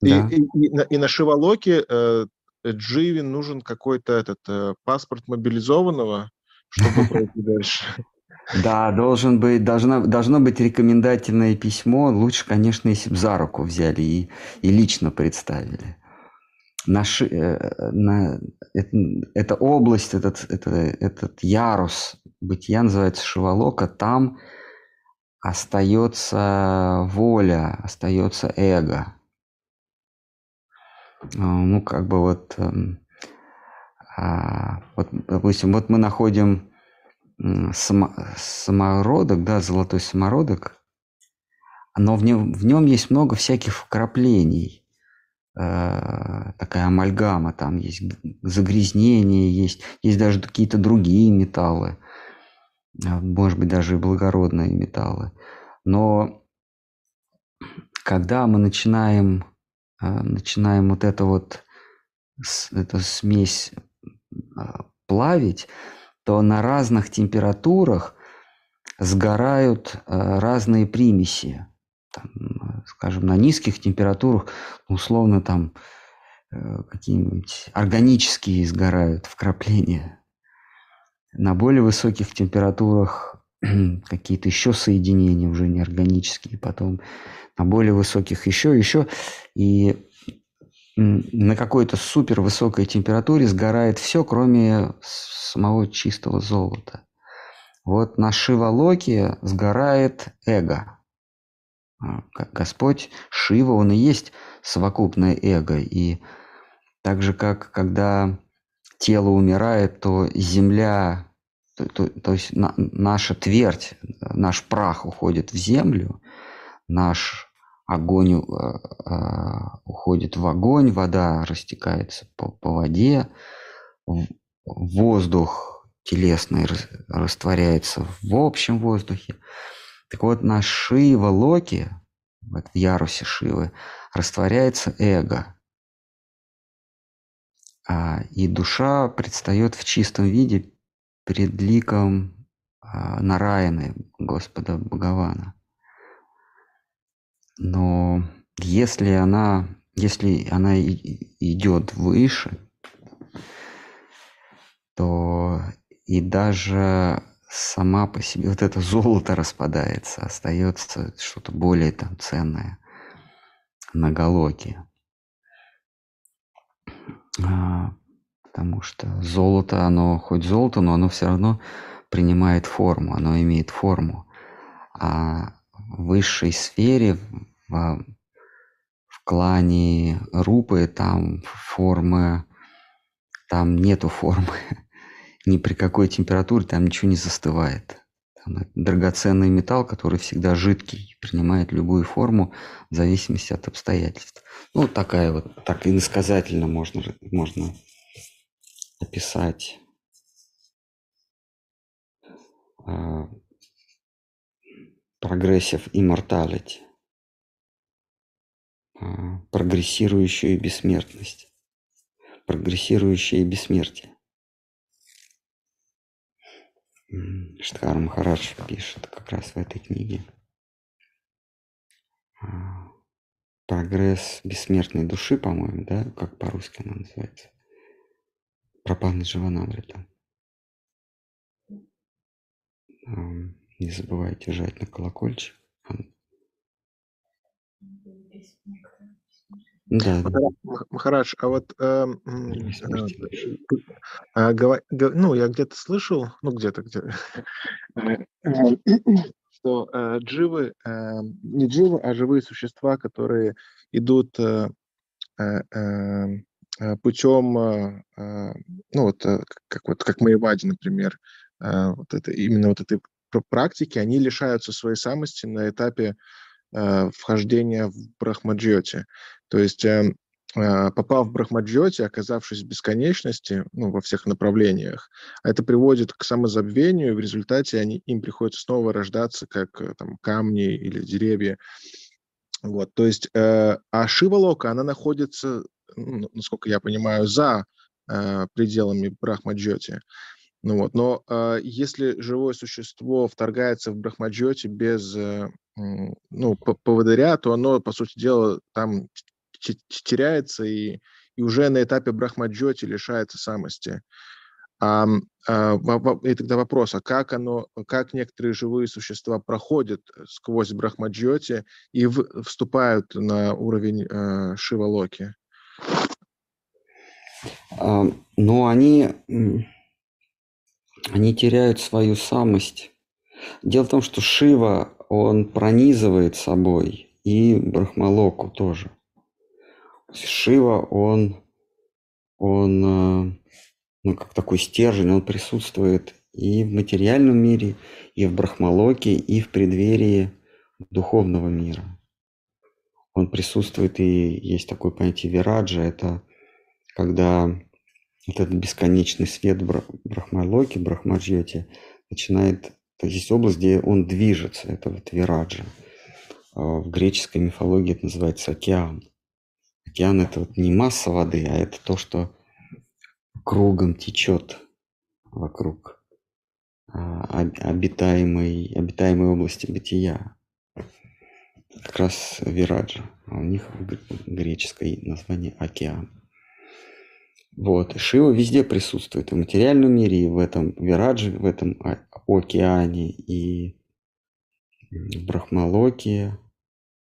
Да. И, и, и, на, и на шивалоке э, Дживе нужен какой-то этот паспорт мобилизованного, чтобы пройти дальше. Да, должен быть, должно, должно быть рекомендательное письмо. Лучше, конечно, если бы за руку взяли и, и лично представили наши, э, на, это, эта область, этот, это, этот ярус бытия называется Шивалока, там остается воля, остается эго. А, ну, как бы вот, эм, а, вот допустим, вот мы находим само, самородок, да, золотой самородок, но в нем, в нем есть много всяких вкраплений. Э, такая амальгама, там есть загрязнение, есть, есть даже какие-то другие металлы, э, может быть, даже и благородные металлы. Но когда мы начинаем, э, начинаем вот это вот, эту смесь плавить, то на разных температурах сгорают разные примеси там, скажем, на низких температурах, условно, там э, какие-нибудь органические сгорают вкрапления. На более высоких температурах какие-то еще соединения уже неорганические, потом на более высоких еще, еще. И на какой-то супер высокой температуре сгорает все, кроме самого чистого золота. Вот на Шивалоке сгорает эго. А, Господь Шива, Он и есть совокупное эго. И так же, как когда тело умирает, то земля, то, то, то есть на, наша твердь, наш прах уходит в землю, наш огонь э, э, уходит в огонь, вода растекается по, по воде, воздух телесный растворяется в общем воздухе. Так вот, на Шива Локи, в ярусе Шивы, растворяется эго. А, и душа предстает в чистом виде перед ликом а, Нараяны, Господа Бхагавана. Но если она, если она идет выше, то и даже сама по себе вот это золото распадается, остается что-то более там ценное на Галоке. А, потому что золото, оно хоть золото, но оно все равно принимает форму, оно имеет форму. А высшей сфере, в, в клане Рупы, там формы, там нету формы ни при какой температуре там ничего не застывает. Там драгоценный металл, который всегда жидкий, принимает любую форму в зависимости от обстоятельств. Ну, такая вот, так иносказательно можно, можно описать progressive immortality, а, прогрессирующую бессмертность, прогрессирующее бессмертие. Шридхар Махарадж пишет как раз в этой книге. А, прогресс бессмертной души, по-моему, да? Как по-русски она называется? Прапанна Дживанамрита. Не забывайте жать на колокольчик. Да. Махарадж, а вот э, э, ну, я где-то слышал, ну, где-то, где что э, дживы, э, не дживы, а живые существа, которые идут э, э, э, путем, э, э, ну, вот, э, как вот, как Маевади, например, э, вот это, именно вот этой практики, они лишаются своей самости на этапе э, вхождения в Брахмаджьоте. То есть э, попав в Брахмаджоте, оказавшись в бесконечности, ну, во всех направлениях, это приводит к самозабвению, и в результате они, им приходится снова рождаться, как э, там, камни или деревья. Вот, то есть, э, а Шивалока, она находится, ну, насколько я понимаю, за э, пределами Брахмаджоти. Ну вот, но э, если живое существо вторгается в Брахмаджоте без э, ну, поводыря, то оно, по сути дела, там теряется и, и уже на этапе брахмаджоти лишается самости. А, а, и тогда вопрос, а как оно, как некоторые живые существа проходят сквозь брахмаджоти и в, вступают на уровень э, Шивалоки? Ну, они, они теряют свою самость. Дело в том, что Шива, он пронизывает собой и Брахмалоку тоже. Шива, он, он, э, ну, как такой стержень, он присутствует и в материальном мире, и в Брахмалоке, и в преддверии духовного мира. Он присутствует и есть такое понятие вираджа, это когда этот бесконечный свет Брахмалоки, Брахмаджьоти начинает, то есть область, где он движется, это вот вираджа. А в греческой мифологии это называется океан. Океан это вот не масса воды, а это то, что кругом течет вокруг а, обитаемой, обитаемой области бытия. Как раз Вираджа. А у них греческое название океан. Вот. Шива везде присутствует. И в материальном мире, и в этом Вирадже, в этом океане, и в Брахмалоке.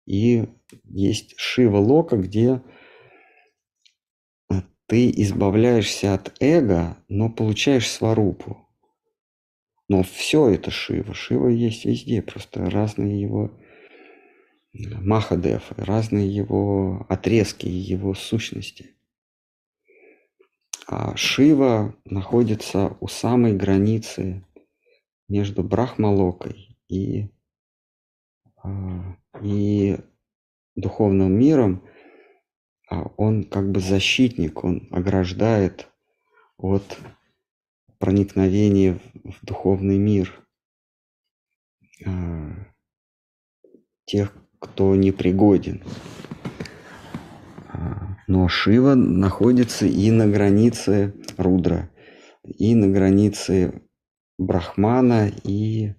И есть Шива Лока, где ты избавляешься от эго, но получаешь сварупу. Но все это Шива. Шива есть везде, просто разные его Махадев, разные его отрезки, его сущности. А Шива находится у самой границы между Брахмалокой и, а, и духовным миром, а он как бы защитник, он ограждает от проникновения в духовный мир тех, кто непригоден. А, но Шива находится и на границе Рудра, и на границе Брахмана и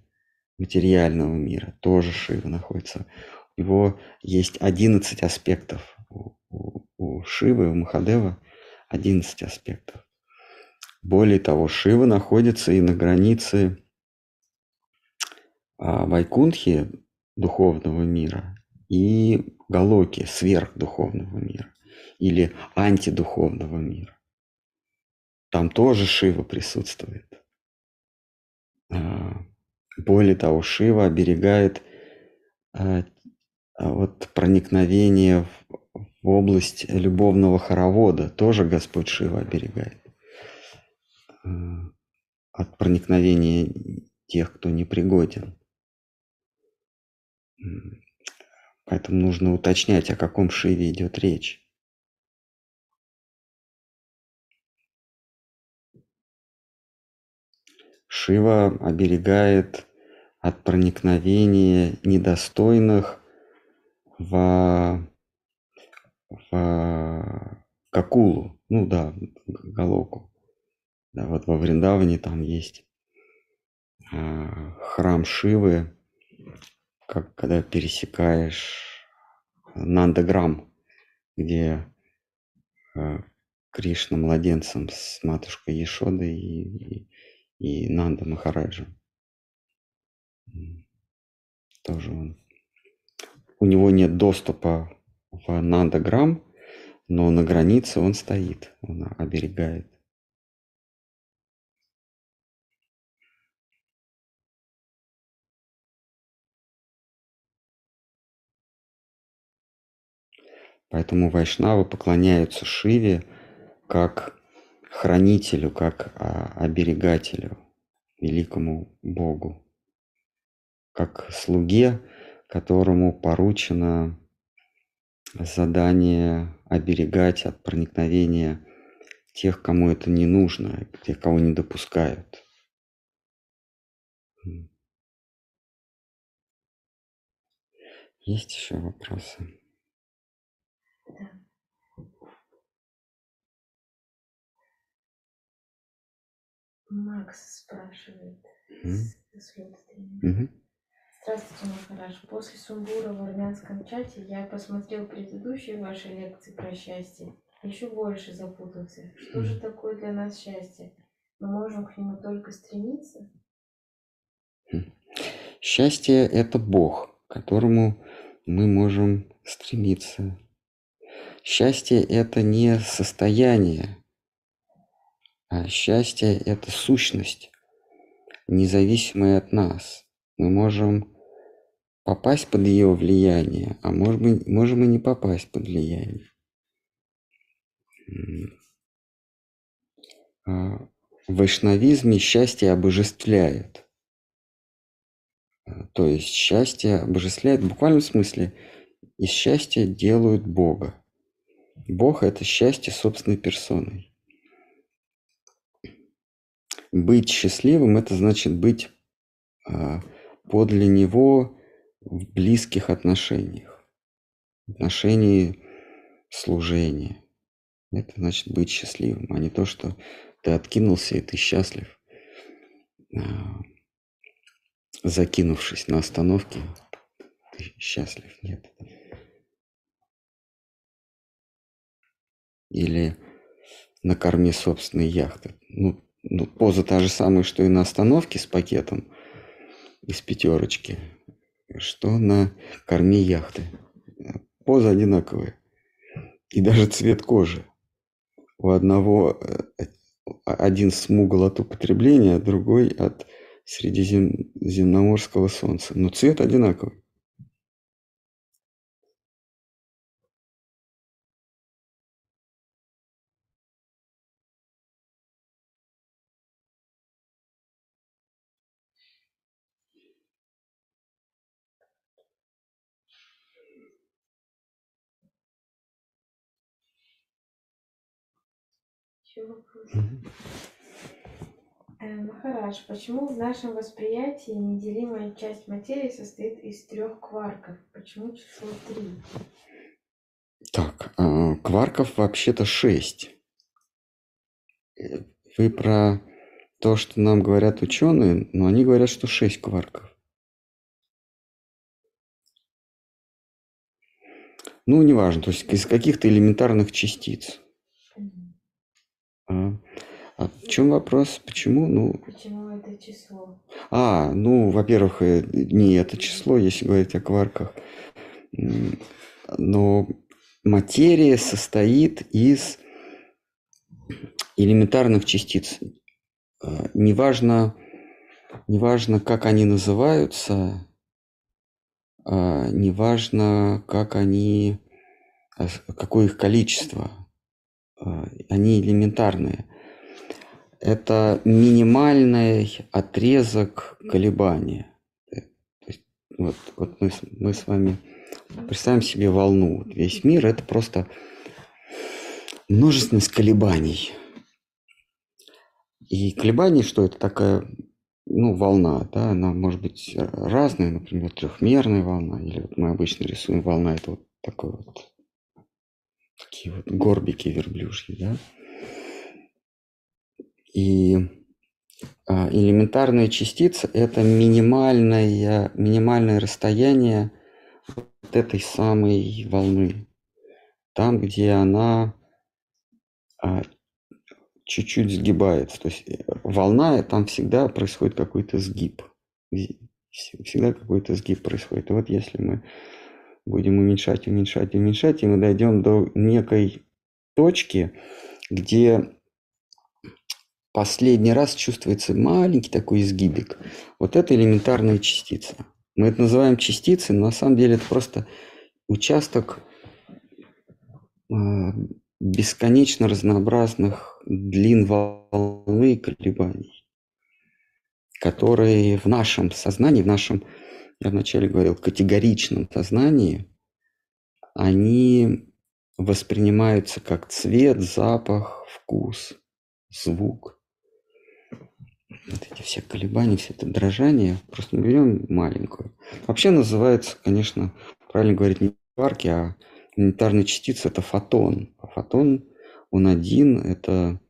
материального мира. Тоже Шива находится. У него есть 11 аспектов у, у Шивы, у Махадева 11 аспектов. Более того, Шива находится и на границе а, Вайкунтхи, духовного мира, и Галоки, сверхдуховного мира, или антидуховного мира. Там тоже Шива присутствует. А, более того, Шива оберегает а, вот проникновение в область любовного хоровода тоже Господь Шива оберегает от проникновения тех, кто непригоден. Поэтому нужно уточнять, о каком Шиве идет речь. Шива оберегает от проникновения недостойных в в Какулу, ну да, Галоку. Да, вот во Вриндаване там есть а, храм Шивы, как когда пересекаешь Нандаграм, где а, Кришна младенцем с матушкой Ешодой и, и, и Нанда Махараджем. Тоже он. У него нет доступа в нандограмм, но на границе он стоит, он оберегает. Поэтому вайшнавы поклоняются Шиве как хранителю, как а, оберегателю, великому Богу, как слуге, которому поручено задание оберегать от проникновения тех, кому это не нужно, тех, кого не допускают. Есть еще вопросы? Да. Макс спрашивает. Mm-hmm. Mm-hmm. Здравствуйте, Махараш. После сумбура в армянском чате я посмотрел предыдущие ваши лекции про счастье. Еще больше запутался. Что же такое для нас счастье? Мы можем к нему только стремиться? Хм. Счастье – это Бог, к которому мы можем стремиться. Счастье – это не состояние, а счастье – это сущность, независимая от нас. Мы можем попасть под ее влияние, а может быть, можем и не попасть под влияние. А в вайшнавизме счастье обожествляют. А То есть счастье обожествляет в буквальном смысле. Из счастья делают Бога. Бог – это счастье собственной персоной. Быть счастливым – это значит быть а, подле Него в близких отношениях, отношении служения. Это значит быть счастливым, а не то, что ты откинулся и ты счастлив, а, закинувшись на остановке, ты счастлив. Нет. Или на корме собственной яхты. Ну, ну, поза та же самая, что и на остановке с пакетом из пятерочки, что на корме яхты. Поза одинаковая. И даже цвет кожи. У одного э, один смугл от употребления, а другой от средиземноморского солнца. Но цвет одинаковый. Еще вопрос. Э, Махарадж, почему в нашем восприятии неделимая часть материи состоит из трех кварков? Почему число три? Так, а, кварков вообще-то шесть. Э, Вы про то, что нам говорят ученые, но они говорят, что шесть кварков. Ну, неважно, то есть из каких-то элементарных частиц. А, а в чем вопрос? Почему? Ну, Почему это число? а, ну, во-первых, э, не это число, если говорить о кварках, но материя состоит из элементарных частиц. А, Неважно, неважно, как они называются, а, неважно, как они, а, какое их количество, они элементарные. Это минимальный отрезок колебания. Э, вот, вот мы, мы с вами представим себе волну. Весь мир это просто множественность колебаний. И колебания, что это такая, ну, волна, да, она может быть э, разная, например, трехмерная волна, или вот мы обычно рисуем волна, это вот такой вот, такие вот горбики верблюжьи, да. И а, элементарная частица – это минимальное, минимальное расстояние от этой самой волны. Там, где она а, чуть-чуть сгибается. То есть э, волна, там всегда происходит какой-то сгиб. Всегда какой-то сгиб происходит. И вот если мы будем уменьшать, уменьшать, уменьшать, и мы дойдем до некой точки, где последний раз чувствуется маленький такой изгибик. Вот это элементарная частица. Мы это называем частицей, но на самом деле это просто участок а, бесконечно разнообразных длин волны и колебаний, которые в нашем сознании, в нашем, я вначале говорил, категоричном сознании, они воспринимаются как цвет, запах, вкус, звук. Вот эти все колебания, все это дрожание, просто мы берем маленькую. Вообще называется, конечно, правильно говорить не кварки, а элементарная частица – это фотон. А фотон, он один, это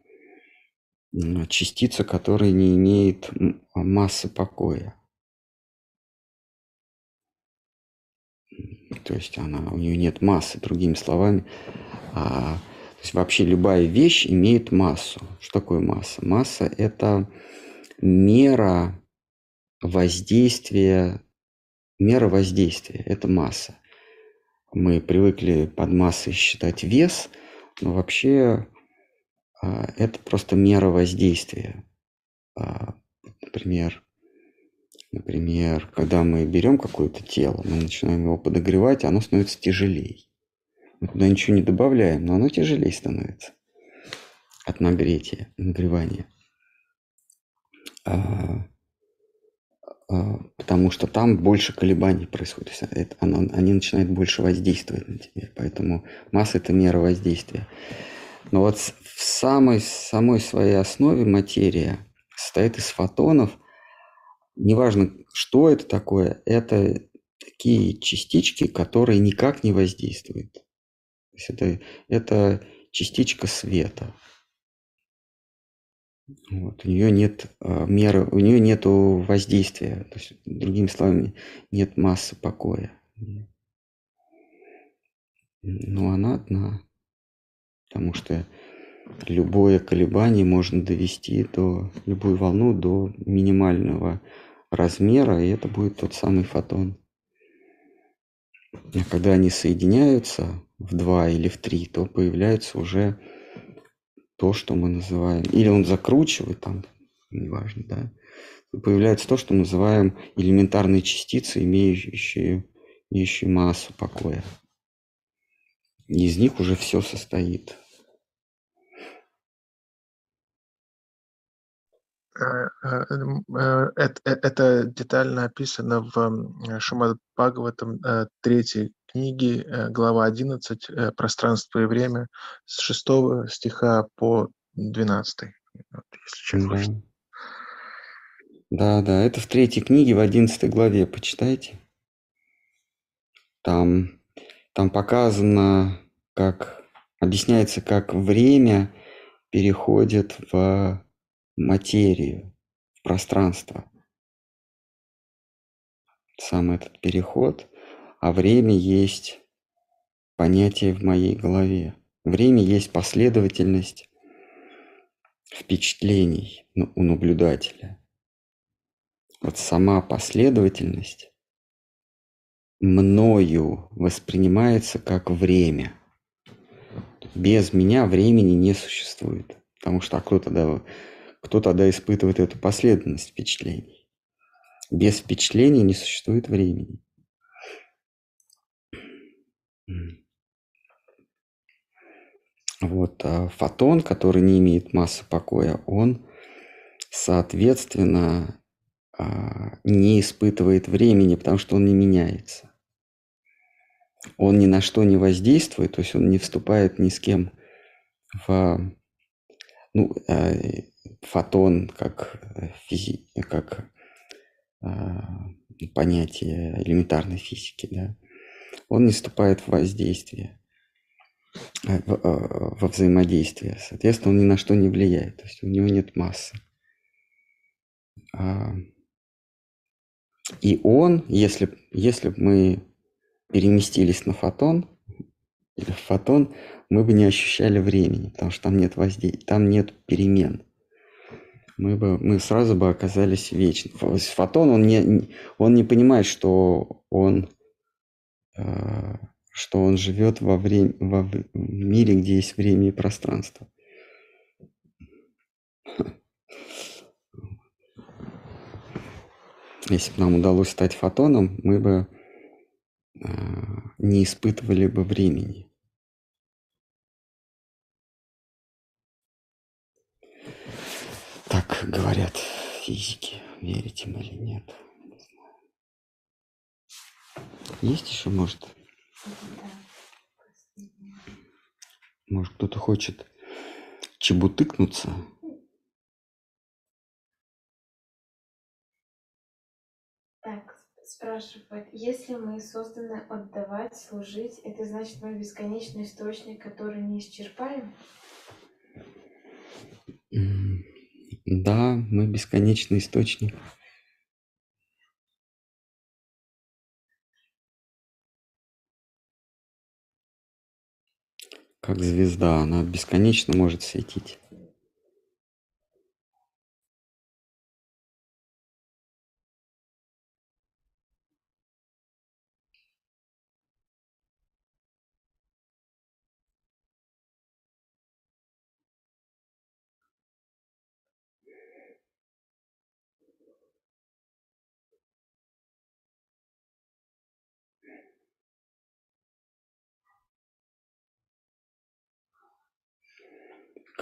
частица, которая не имеет массы покоя. То есть она, у нее нет массы, другими словами. А, то есть вообще любая вещь имеет массу. Что такое масса? Масса – это мера воздействия, мера воздействия – это масса. Мы привыкли под массой считать вес, но вообще а, это просто мера воздействия. А, Например, например, когда мы берем какое-то тело, мы начинаем его подогревать, оно становится тяжелее. Мы туда ничего не добавляем, но оно тяжелее становится от нагретия, нагревания. А, а, потому что там больше колебаний происходит. То есть это, оно, они начинают больше воздействовать на тебя. Поэтому масса – это мера воздействия. Но вот в самой, самой своей основе материя состоит из фотонов. Неважно, что это такое, это такие частички, которые никак не воздействуют. То есть это, это частичка света. Вот. У нее нет э, меры, у нее нет воздействия. То есть, другими словами, нет массы покоя. Но она одна. Потому что любое колебание можно довести до любую волну до минимального размера, и это будет тот самый фотон. А когда они соединяются в два или в три, то появляется уже то, что мы называем, или он закручивает там, неважно, да, появляется то, что мы называем элементарные частицы, имеющие, имеющие массу покоя. Из них уже все состоит. Э, э, э, это, это детально описано в Шимад Бхагаватам третьей книги, глава 11, «Пространство и время», с 6 стиха по 12. Вот, если да. да, да, это в третьей книге, в 11 главе, почитайте. Там, там показано, как объясняется, как время переходит в материю, в пространство. Сам этот переход, а время есть понятие в моей голове. Время есть последовательность впечатлений у наблюдателя. Вот сама последовательность мною воспринимается как время. Без меня времени не существует. Потому что а кто тогда кто тогда испытывает эту последовательность впечатлений? Без впечатлений не существует времени. Вот а фотон, который не имеет массы покоя, он, соответственно, а, не испытывает времени, потому что он не меняется. Он ни на что не воздействует, то есть он не вступает ни с кем в ну, а, фотон как, э, физи... как э, понятие элементарной физики, да, он не вступает в воздействие, э, э, во взаимодействие. Соответственно, он ни на что не влияет, то есть у него нет массы. А, и он, если, если бы мы переместились на фотон, или в фотон, мы бы не ощущали времени, потому что там нет воздействия, там нет перемен мы бы мы сразу бы оказались вечны. Фотон, он не, он не понимает, что он, э, что он живет во, время, во мире, где есть время и пространство. Если бы нам удалось стать фотоном, мы бы э, не испытывали бы времени. Так говорят физики. Верите им или нет? Есть еще, может? Может, кто-то хочет чебутыкнуться? Так, спрашивают, если мы созданы отдавать, служить, это значит мы бесконечный источник, который не исчерпаем? Да, мы бесконечный источник. Как звезда, она бесконечно может светить.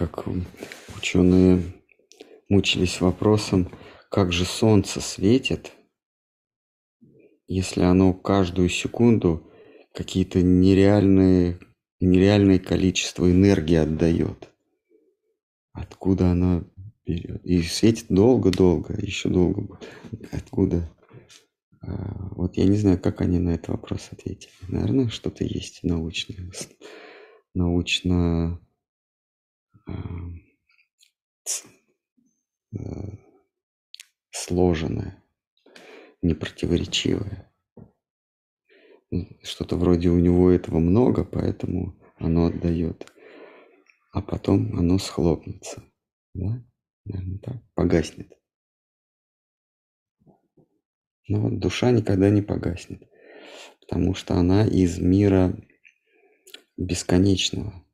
Как ученые мучились вопросом, как же Солнце светит, если оно каждую секунду какие-то нереальные, нереальное количество энергии отдает. Откуда она берет? И светит долго-долго, еще долго. Откуда? А, вот я не знаю, как они на этот вопрос ответили. Наверное, что-то есть научное, научно сложенное, непротиворечивое. Что-то вроде у него этого много, поэтому оно отдает. А потом оно схлопнется. Да? Наверное, так. Погаснет. Но вот душа никогда не погаснет, потому что она из мира бесконечного.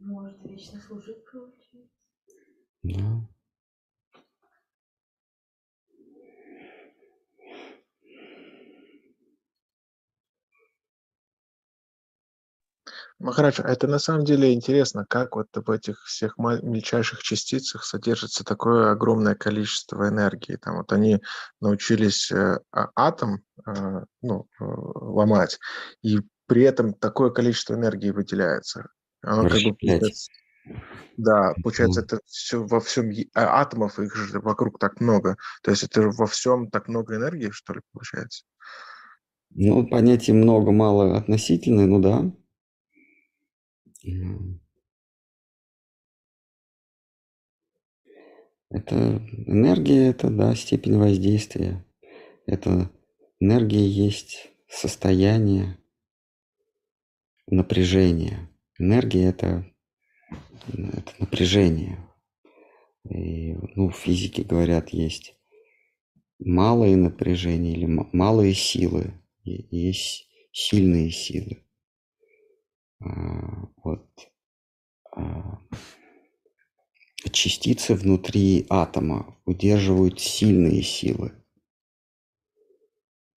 Может вечно служить, получается. Да. Махарадж, а это на самом деле интересно, как вот в этих всех мельчайших частицах содержится такое огромное количество энергии. Там вот они научились э, а, атом э, ну, э, ломать, и при этом такое количество энергии выделяется. Оно как бы да, получается, это все во всем а атомов их же вокруг так много. То есть это во всем так много энергии, что ли, получается? Ну, понятие много-мало относительное, ну да. Это энергия, это, да, степень воздействия. Это энергия есть состояние напряжения. Энергия это, это напряжение. И, ну, в физике говорят, есть малые напряжения или малые силы, и есть сильные силы. Вот а, частицы внутри атома удерживают сильные силы.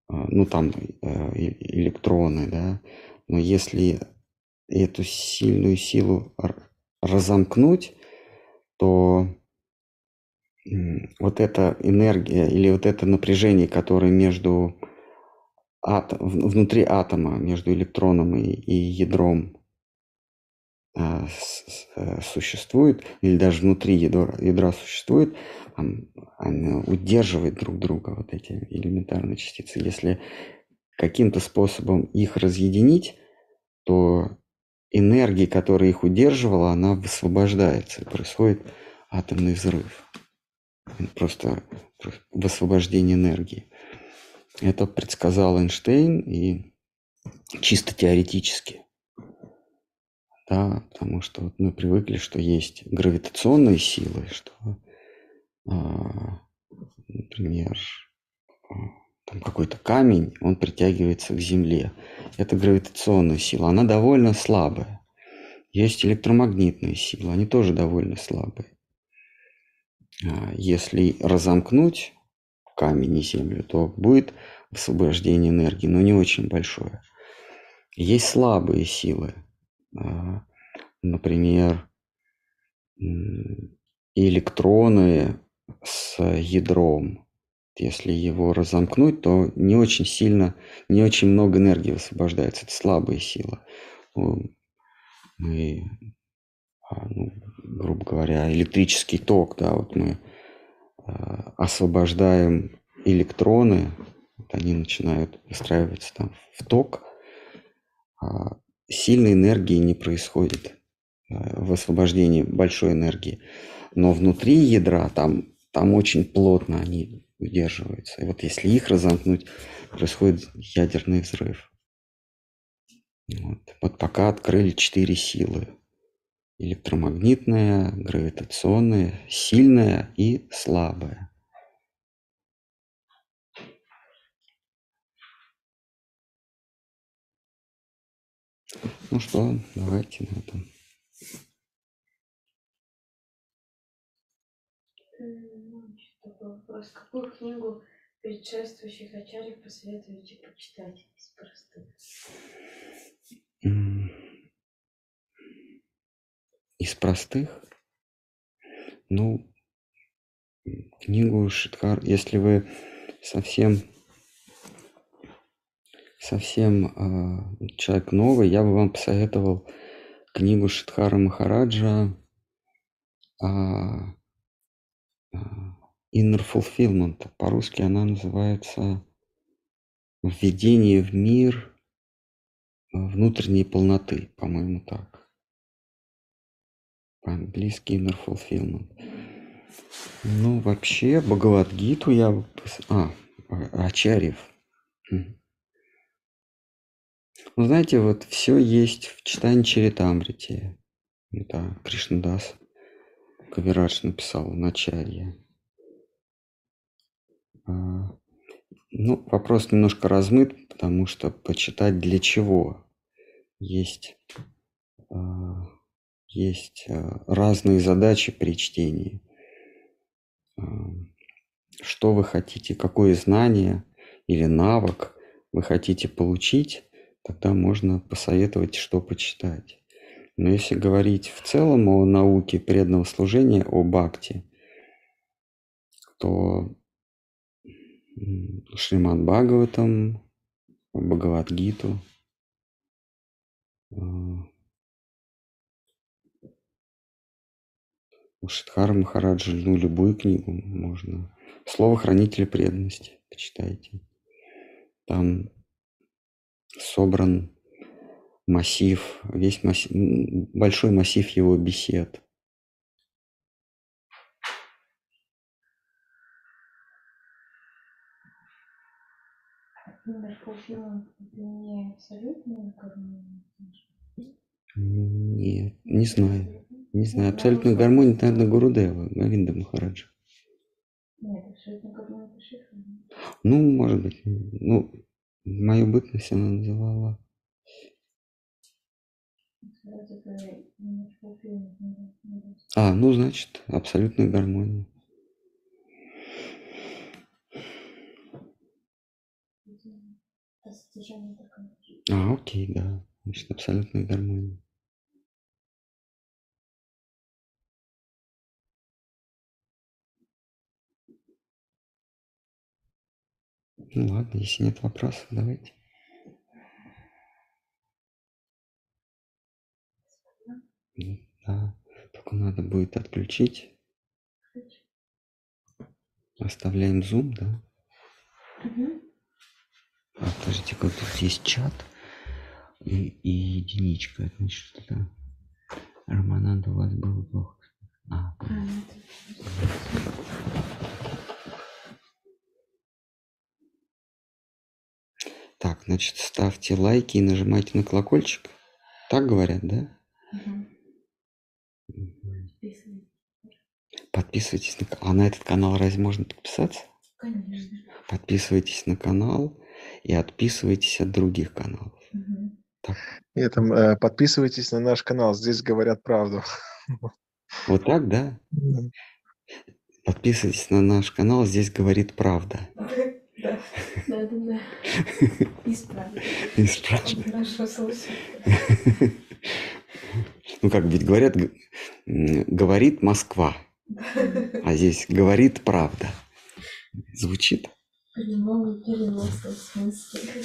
А, ну, там э, электроны, да. Но если эту сильную силу разомкнуть, то вот эта энергия или вот это напряжение, которое между атом, внутри атома, между электроном и, и ядром а, э, существует, или даже внутри ядра, ядра существует, они удерживают друг друга, вот эти элементарные частицы. Если каким-то способом их разъединить, то энергия, которая их удерживала, она высвобождается, происходит атомный взрыв. Просто высвобождение энергии. Это предсказал Эйнштейн и чисто теоретически. Да, потому что вот мы привыкли, что есть гравитационные силы, что, а, например, а, там какой-то камень, он притягивается к Земле. Это гравитационная сила, она довольно слабая. Есть электромагнитные силы, они тоже довольно слабые. А, если разомкнуть камень и Землю, то будет освобождение энергии, но не очень большое. Есть слабые силы, а, например, электроны с ядром. Если его разомкнуть, то не очень сильно, не очень много энергии высвобождается. Это слабые силы. Мы, а, ну, грубо говоря, электрический ток, да, вот мы освобождаем электроны, вот они начинают выстраиваться там в ток, сильной энергии не происходит, э, в освобождении большой энергии. Но внутри ядра там, там очень плотно они удерживаются. И вот если их разомкнуть, происходит ядерный взрыв. Вот, вот пока открыли четыре силы. Электромагнитная, гравитационная, сильная и слабая. Ну что, давайте на этом. Вопрос. Какую книгу предшествующих ачарьев посоветуете почитать из простых? Из простых, ну, книгу Шидхар, если вы совсем совсем а, человек новый, я бы вам посоветовал книгу Шидхара Махараджа а, а, Inner Fulfillment. По-русски она называется «Введение в мир внутренней полноты», по-моему, так. По-английски Inner Fulfillment. Ну, вообще, Бхагавадгиту я... А, а, Ачарьев. Мгм. Ну, знаете, вот все есть в читании Чаритамрите. Это Кришнадас Кавирадж написал в начале. А, Ну, вопрос немножко размыт, потому что почитать для чего? Есть, а, есть а, разные задачи при чтении. А, Что вы хотите, какое знание или навык вы хотите получить, тогда можно посоветовать, что почитать. Но если говорить в целом о науке преданного служения, о бхакти, то м, Шримад Бхагаватам, Бхагавадгиту, а, у Шидхара Махараджа, ну, любую книгу можно. Слово хранителя преданности почитайте. Там собран массив, весь массив, большой массив его бесед. Нет, не знаю. Не знаю. Абсолютную гармонию, наверное, Гурудева, Говинда Махараджа. Нет, это. Ну, может быть. Ну, мою бытность она называла. А, ну, значит, абсолютная гармония. Это. А, окей, да. Значит, абсолютная гармония. Ну ладно, если нет вопросов, давайте. Да, только надо будет отключить. Оставляем Zoom, да? Мгм. А, подождите, как тут есть чат и, и единичка. Это значит, что это Романанда у вас было плохо. А, А, так, значит, ставьте лайки и нажимайте на колокольчик. Так говорят, да? Мгм. Подписывайтесь. Подписывайтесь на А на этот канал разве можно подписаться? Конечно. Подписывайтесь на канал и отписывайтесь от других каналов. Мгм. Так, И там э, подписывайтесь на наш канал, здесь говорят правду. вот так, да? М. Подписывайтесь на наш канал, здесь говорит правда. Да, да, да. Исправить. И спрашивает. Хорошо слышно. Ну как ведь говорят, говорит Москва, а здесь говорит правда. Звучит? Прямом и переносном смысле.